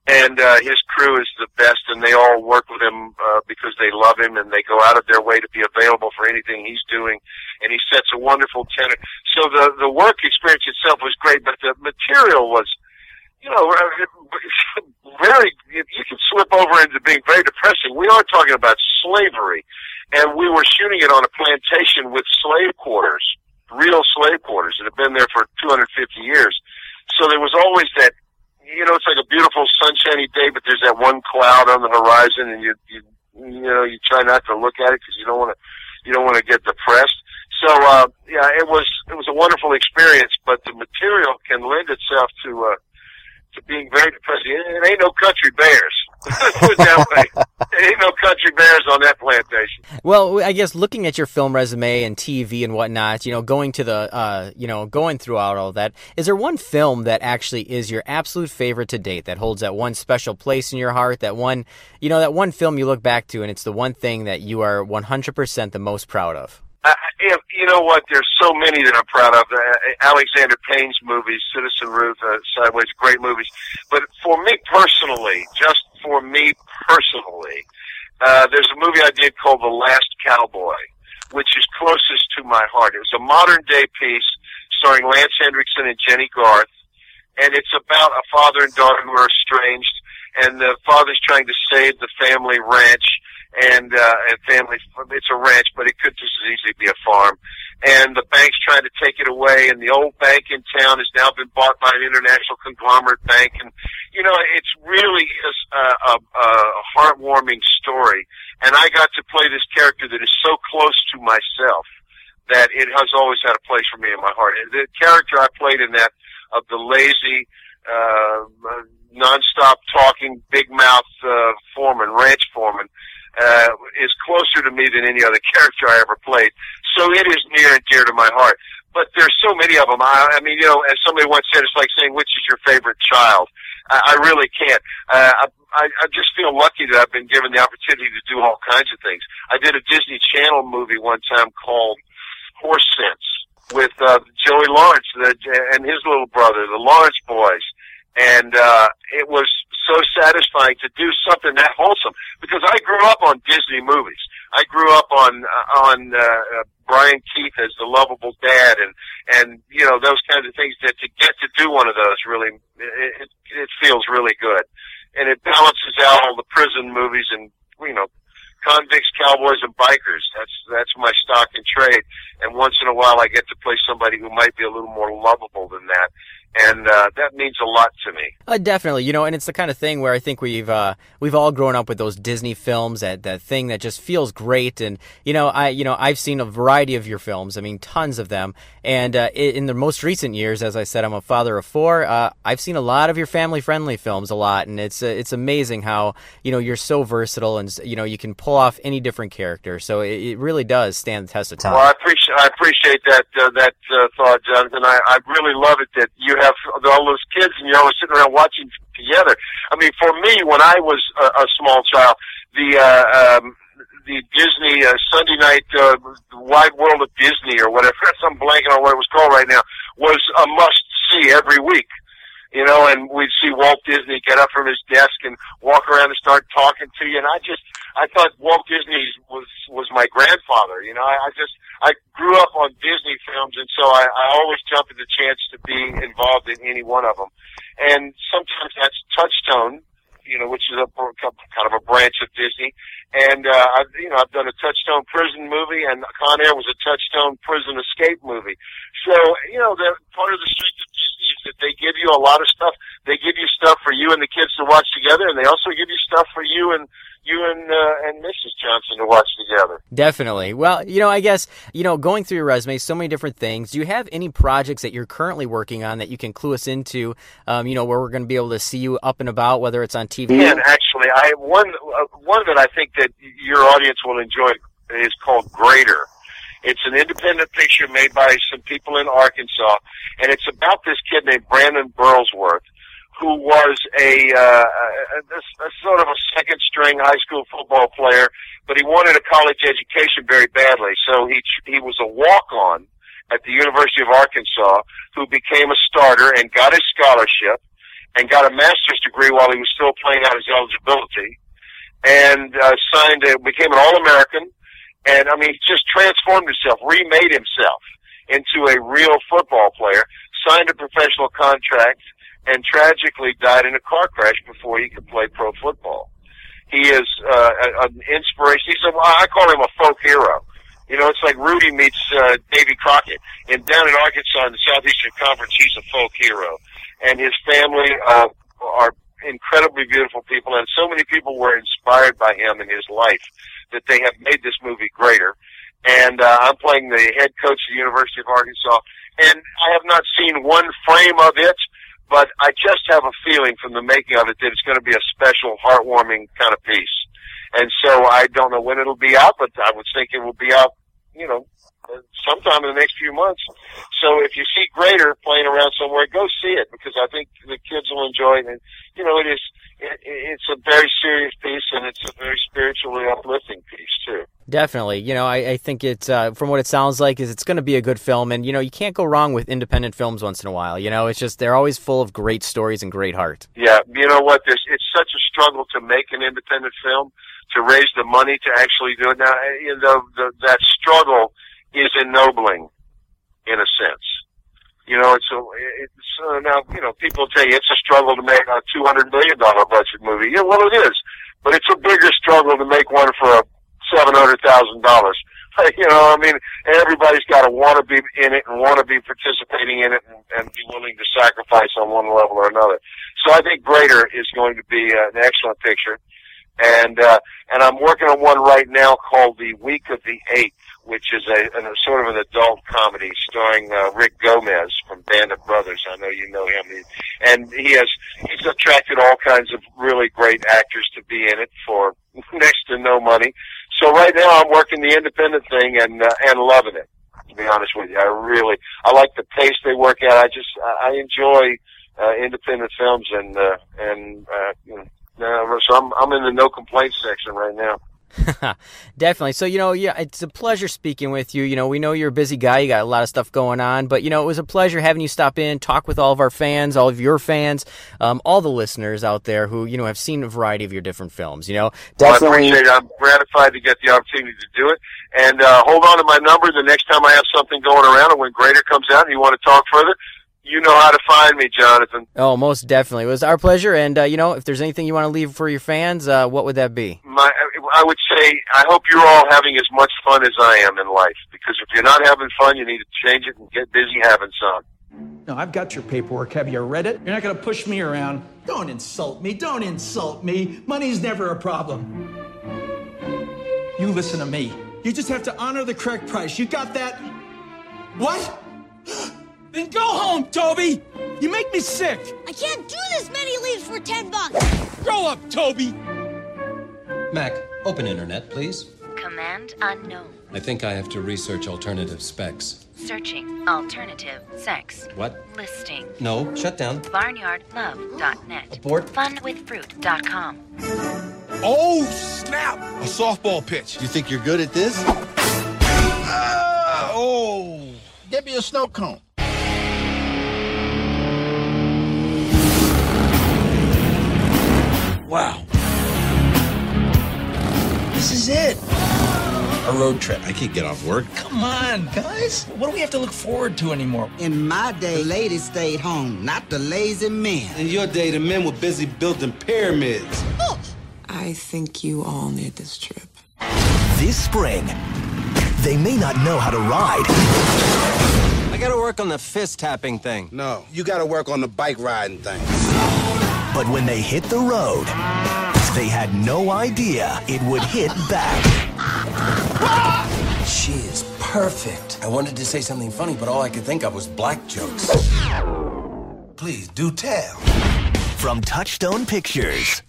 and uh, his crew is the best, and they all work with him uh, because they love him and they go out of their way to be available for anything he's doing, and he sets a wonderful tenor. So the the work experience itself was great, but the material was you know, very, you can slip over into being very depressing. We are talking about slavery, and we were shooting it on a plantation with slave quarters, real slave quarters that have been there for 250 years. So there was always that, you know, it's like a beautiful sunshiny day, but there's that one cloud on the horizon, and you, you, you know, you try not to look at it because you don't want to, you don't want to get depressed. So, uh, yeah, it was, it was a wonderful experience, but the material can lend itself to, uh, to being very depressing. It, ain't no country bears. Put it that way. Ain't no country bears on that plantation. Well, I guess looking at your film resume and TV and whatnot, you know, going to the, uh, you know, going throughout all that, is there one film that actually is your absolute favorite to date that holds that one special place in your heart? That one, you know, that one film you look back to and it's the one thing that you are 100% the most proud of? If, you know what? There's so many that I'm proud of. Uh, Alexander Payne's movies, Citizen Ruth, uh, Sideways, great movies. But for me personally, just for me personally, uh, there's a movie I did called The Last Cowboy, which is closest to my heart. It was a modern day piece starring Lance Henriksen and Jennie Garth, and it's about a father and daughter who are estranged, and the father's trying to save the family ranch and uh, and family. It's a ranch, but it could just as easily be a farm. And the bank's trying to take it away, and the old bank in town has now been bought by an international conglomerate bank. And you know, it's really is a, a, a heartwarming story. And I got to play this character that is so close to myself that it has always had a place for me in my heart. The character I played in that of the lazy, uh, nonstop talking, big mouth uh, foreman, ranch foreman, uh, is closer to me than any other character I ever played. So it is near and dear to my heart. But there's so many of them. I, I mean, you know, as somebody once said, it's like saying which is your favorite child. I, I really can't. Uh, I, I just feel lucky that I've been given the opportunity to do all kinds of things. I did a Disney Channel movie one time called Horse Sense with uh, Joey Lawrence the, and his little brother, the Lawrence boys, and uh, it was so satisfying to do something that wholesome because I grew up on Disney movies. I grew up on uh, on uh, uh, Brian Keith as the lovable dad, and and you know those kinds of things. That to get to do one of those really, it, it, it feels really good, and it balances out all the prison movies and you know convicts, cowboys, and bikers. That's that's my stock and trade. And once in a while, I get to play somebody who might be a little more lovable than that, and uh, that means a lot to me. Uh, definitely, you know, and it's the kind of thing where I think we've uh, we've all grown up with those Disney films, that that thing that just feels great. And you know, I you know I've seen a variety of your films. I mean, tons of them. And uh, in the most recent years, as I said, I'm a father of four. Uh, I've seen a lot of your family friendly films, a lot, and it's uh, it's amazing how you know you're so versatile and you know you can pull off any different character. So it, it really does stand the test of time. Well, I appreciate I appreciate that uh, that uh, thought, Jonathan. I, I really love it that you have all those kids and you're always sitting around watching together. I mean, for me, when I was a, a small child, the uh, um, the Disney uh, Sunday night uh, Wide World of Disney or whatever I'm blanking on what it was called right now was a must see every week. You know, and we'd see Walt Disney get up from his desk and walk around and start talking to you. And I just, I thought Walt Disney was was my grandfather. You know, I, I just, I grew up on Disney films, and so I, I always jumped at the chance to be involved in any one of them. And sometimes that's Touchstone, you know, which is a kind of a branch of Disney. And uh, I've, you know, I've done a Touchstone prison movie, and Con Air was a Touchstone prison escape movie. So, you know, the part of the strength of Disney is that they give you a lot of stuff. They give you stuff for you and the kids to watch together, and they also give you stuff for you and you and uh, and Mrs. Johnson to watch together. Definitely. Well, you know, I guess, you know, going through your resume, so many different things. Do you have any projects that you're currently working on that you can clue us into, um, you know, where we're going to be able to see you up and about, whether it's on TV? And actually, I one uh, one that I think that your audience will enjoy is called Greater. It's an independent picture made by some people in Arkansas, and it's about this kid named Brandon Burlsworth, who was a, uh, a, a sort of a second string high school football player, but he wanted a college education very badly. So he he was a walk on at the University of Arkansas, who became a starter and got his scholarship and got a master's degree while he was still playing out his eligibility, and uh, signed a, became an All American, and I mean just transformed himself, remade himself into a real football player, signed a professional contract and tragically died in a car crash before he could play pro football. He is uh, an inspiration. He's a, I call him a folk hero. You know, it's like Rudy meets uh, Davy Crockett. And down in Arkansas in the Southeastern Conference, he's a folk hero. And his family uh, are incredibly beautiful people, and so many people were inspired by him in his life that they have made this movie greater. And uh, I'm playing the head coach of the University of Arkansas, and I have not seen one frame of it but I just have a feeling from the making of it that it's going to be a special, heartwarming kind of piece. And so I don't know when it'll be out, but I would think it will be out, you know, sometime in the next few months. So if you see Greater playing around somewhere, go see it because I think the kids will enjoy it. And you know, it is it, it's a very serious piece and it's a very spiritually uplifting piece too. Definitely. You know, I, I think it's, uh, from what it sounds like, is it's going to be a good film. And, you know, you can't go wrong with independent films once in a while. You know, it's just, they're always full of great stories and great heart. Yeah. You know what? There's, it's such a struggle to make an independent film, to raise the money to actually do it. Now, you know, the, that struggle is ennobling in a sense. You know, it's a, it's, uh, now, you know, people tell you it's a struggle to make a $200 million budget movie. Yeah, well, it is. But it's a bigger struggle to make one for a seven hundred thousand dollars. You know, I mean, everybody's got to want to be in it and want to be participating in it and, and be willing to sacrifice on one level or another. So I think Greater is going to be uh, an excellent picture, and uh, and I'm working on one right now called The Week of the Eighth, which is a, a sort of an adult comedy starring uh, Rick Gomez from Band of Brothers. I know you know him, and he has he's attracted all kinds of really great actors to be in it for next to no money. So right now I'm working the independent thing and uh, and loving it. To be honest with you, I really I like the pace they work at. I just I enjoy uh, independent films and uh, and uh, you know, so I'm I'm in the no complaints section right now. Definitely. So, you know, yeah, it's a pleasure speaking with you. You know, we know you're a busy guy. You got a lot of stuff going on, but, you know, it was a pleasure having you stop in, talk with all of our fans, all of your fans, um, all the listeners out there who, you know, have seen a variety of your different films. You know, definitely. Well, I appreciate it. I'm gratified to get the opportunity to do it. And uh, hold on to my number the next time I have something going around and when Greater comes out and you want to talk further, you know how to find me, Jonathan. Oh, most definitely. It was our pleasure. And, uh, you know, if there's anything you want to leave for your fans, uh, what would that be? My, I would say, I hope you're all having as much fun as I am in life. Because if you're not having fun, you need to change it and get busy having some. No, I've got your paperwork. Have you read it? You're not going to push me around. Don't insult me. Don't insult me. Money's never a problem. You listen to me. You just have to honor the correct price. You got that? What? Then go home, Toby! You make me sick! I can't do this many leaves for 10 bucks! Grow up, Toby! Mac, open internet, please. Command unknown. I think I have to research alternative specs. Searching alternative sex. What? Listing. No, shut down. Barnyardlove.net. Abort. Funwithfruit.com. Oh, snap! A softball pitch. You think you're good at this? Uh, oh. Get me a snow cone. Wow. This is it. A road trip. I can't get off work. Come on, guys. What do we have to look forward to anymore? In my day, the ladies stayed home, not the lazy men. In your day, the men were busy building pyramids. Oh. I think you all need this trip. This spring, they may not know how to ride. I gotta work on the fist tapping thing. No, you gotta work on the bike riding thing. But when they hit the road, they had no idea it would hit back. She is perfect. I wanted to say something funny, but all I could think of was black jokes. Please do tell. From Touchstone Pictures,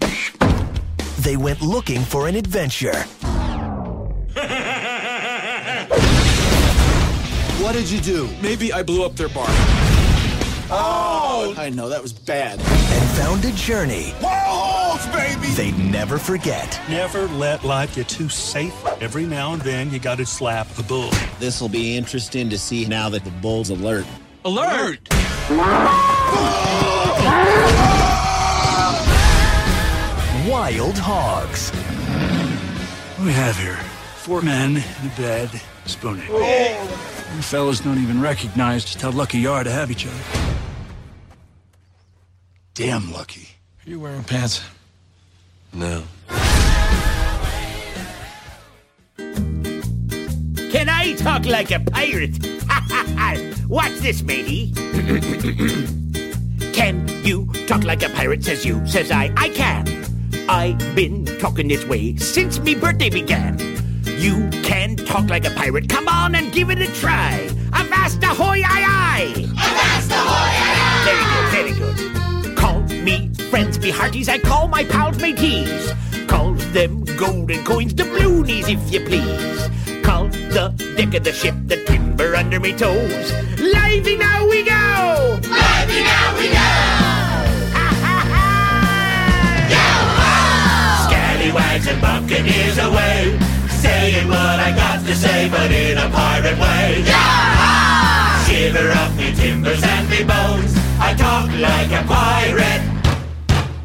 they went looking for an adventure. What did you do? Maybe I blew up their bar. Oh! I know, that was bad. and found a journey Walls, baby! they'd never forget. Never let life get too safe. Every now and then, you gotta slap a bull. This will be interesting to see now that the bull's alert. Alert! Wild Hogs. What do we have here? Four men in a bed, spooning. Oh! You fellas don't even recognize just how lucky you are to have each other. Damn lucky. Are you wearing pants? No. Can I talk like a pirate? Watch this, matey. can you talk like a pirate? Says you, says I. I can. I've been talking this way since me birthday began. You can talk like a pirate. Come on and give it a try. Avast ahoy, aye, aye. Avast ahoy, aye, aye. Very good, very good. Call me friends, me hearties. I call my pals, mateys. Call them golden coins, the bloonies, if you please. Call the deck of the ship, the timber under me toes. Lively now we go! Lively now we go! Bones. I talk like a pirate.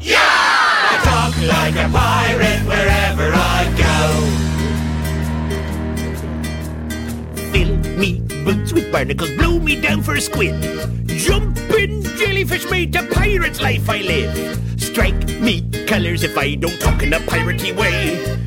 Yeah! I talk like a pirate wherever I go. Fill me boots with barnacles, blow me down for a squid. Jumping jellyfish made a pirate's life I live. Strike me colors if I don't talk in a piratey way.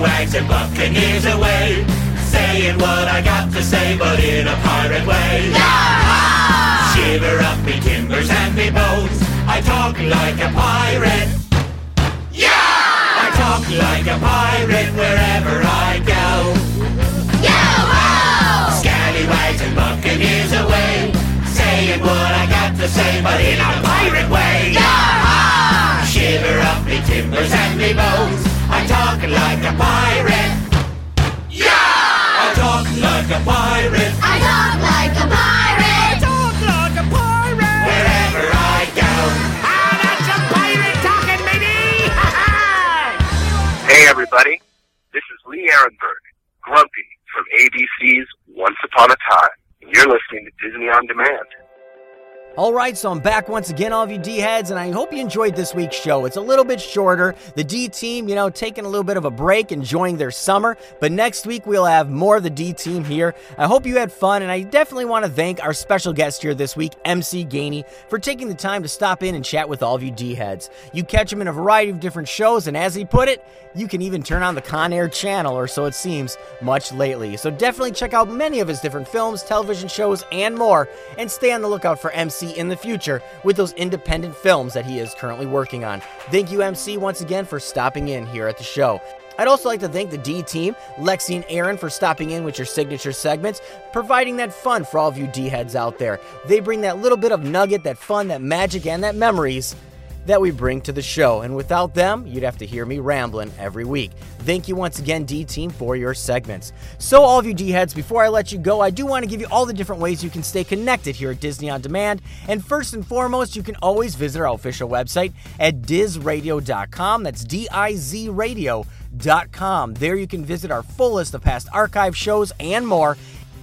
Scallywags and buccaneers away. Saying what I got to say, but in a pirate way. Yeah! Shiver up me timbers and me bones. I talk like a pirate. Yeah! I talk like a pirate wherever I go. Scallywags and buccaneers away, saying what I got to say, but in a pirate way. Yeah! Shiver up me timbers and me bones. I talk like a pirate. I talk like a pirate. I talk like a pirate. talk like a pirate. Wherever I go. Ah, that's a pirate talking, matey. Hey, everybody. This is Lee Arenberg, Grumpy from ABC's Once Upon a Time. And you're listening to Disney On Demand. All right, so I'm back once again, all of you D heads, and I hope you enjoyed this week's show. It's a little bit shorter. The D team, you know, taking a little bit of a break, enjoying their summer. But next week, we'll have more of the D team here. I hope you had fun, and I definitely want to thank our special guest here this week, MC Gainey, for taking the time to stop in and chat with all of you D heads. You catch him in a variety of different shows, and as he put it, you can even turn on the Con Air channel, or so it seems, much lately. So definitely check out many of his different films, television shows, and more, and stay on the lookout for MC in the future with those independent films that he is currently working on. Thank you, MC, once again for stopping in here at the show. I'd also like to thank the D team, Lexi and Aaron, for stopping in with your signature segments, providing that fun for all of you D heads out there. They bring that little bit of nugget, that fun, that magic, and that memories that we bring to the show. And without them, you'd have to hear me rambling every week. Thank you once again, D Team, for your segments. So, all of you D heads, before I let you go, I do want to give you all the different ways you can stay connected here at Disney On Demand. And first and foremost, you can always visit our official website at dizradio.com. That's D I Z radio.com. There you can visit our full list of past archive shows and more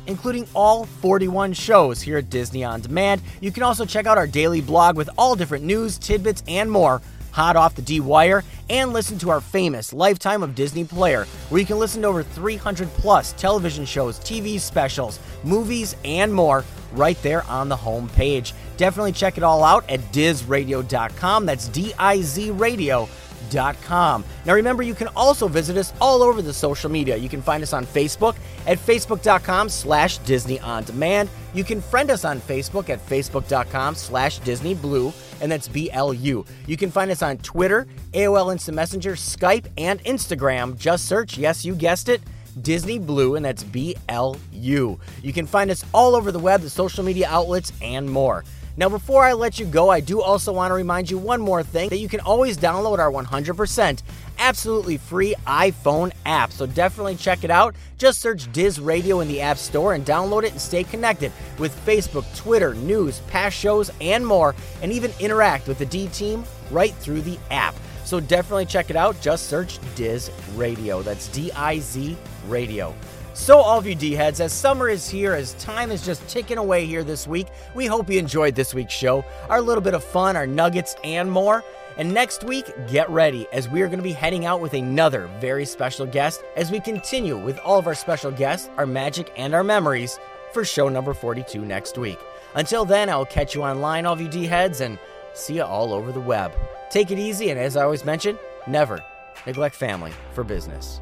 including all 41 shows here at Disney On Demand. You can also check out our daily blog with all different news, tidbits, and more hot off the D Wire, and listen to our famous Lifetime of Disney player, where you can listen to over 300 plus television shows, TV specials, movies, and more right there on the home page. Definitely check it all out at dizradio.com. That's D I Z radio disneyblues.com. Now remember, you can also visit us all over the social media. You can find us on Facebook at facebook.com slash Disney On Demand. You can friend us on Facebook at facebook.com slash Disney Blu, and that's B-L-U. You can find us on Twitter, AOL Instant Messenger, Skype, and Instagram. Just search, yes, you guessed it, Disney Blu, and that's B L U. You can find us all over the web, the social media outlets, and more. Now, before I let you go, I do also want to remind you one more thing that you can always download our 100% absolutely free iPhone app. So definitely check it out. Just search Diz Radio in the App Store and download it and stay connected with Facebook, Twitter, news, past shows, and more, and even interact with the D team right through the app. So definitely check it out. Just search Diz Radio. That's D I Z Radio. So, all of you D heads, as summer is here, as time is just ticking away here this week, we hope you enjoyed this week's show, our little bit of fun, our nuggets, and more. And next week, get ready as we are going to be heading out with another very special guest as we continue with all of our special guests, our magic, and our memories for show number 42 next week. Until then, I'll catch you online, all of you D heads, and see you all over the web. Take it easy, and as I always mention, never neglect family for business.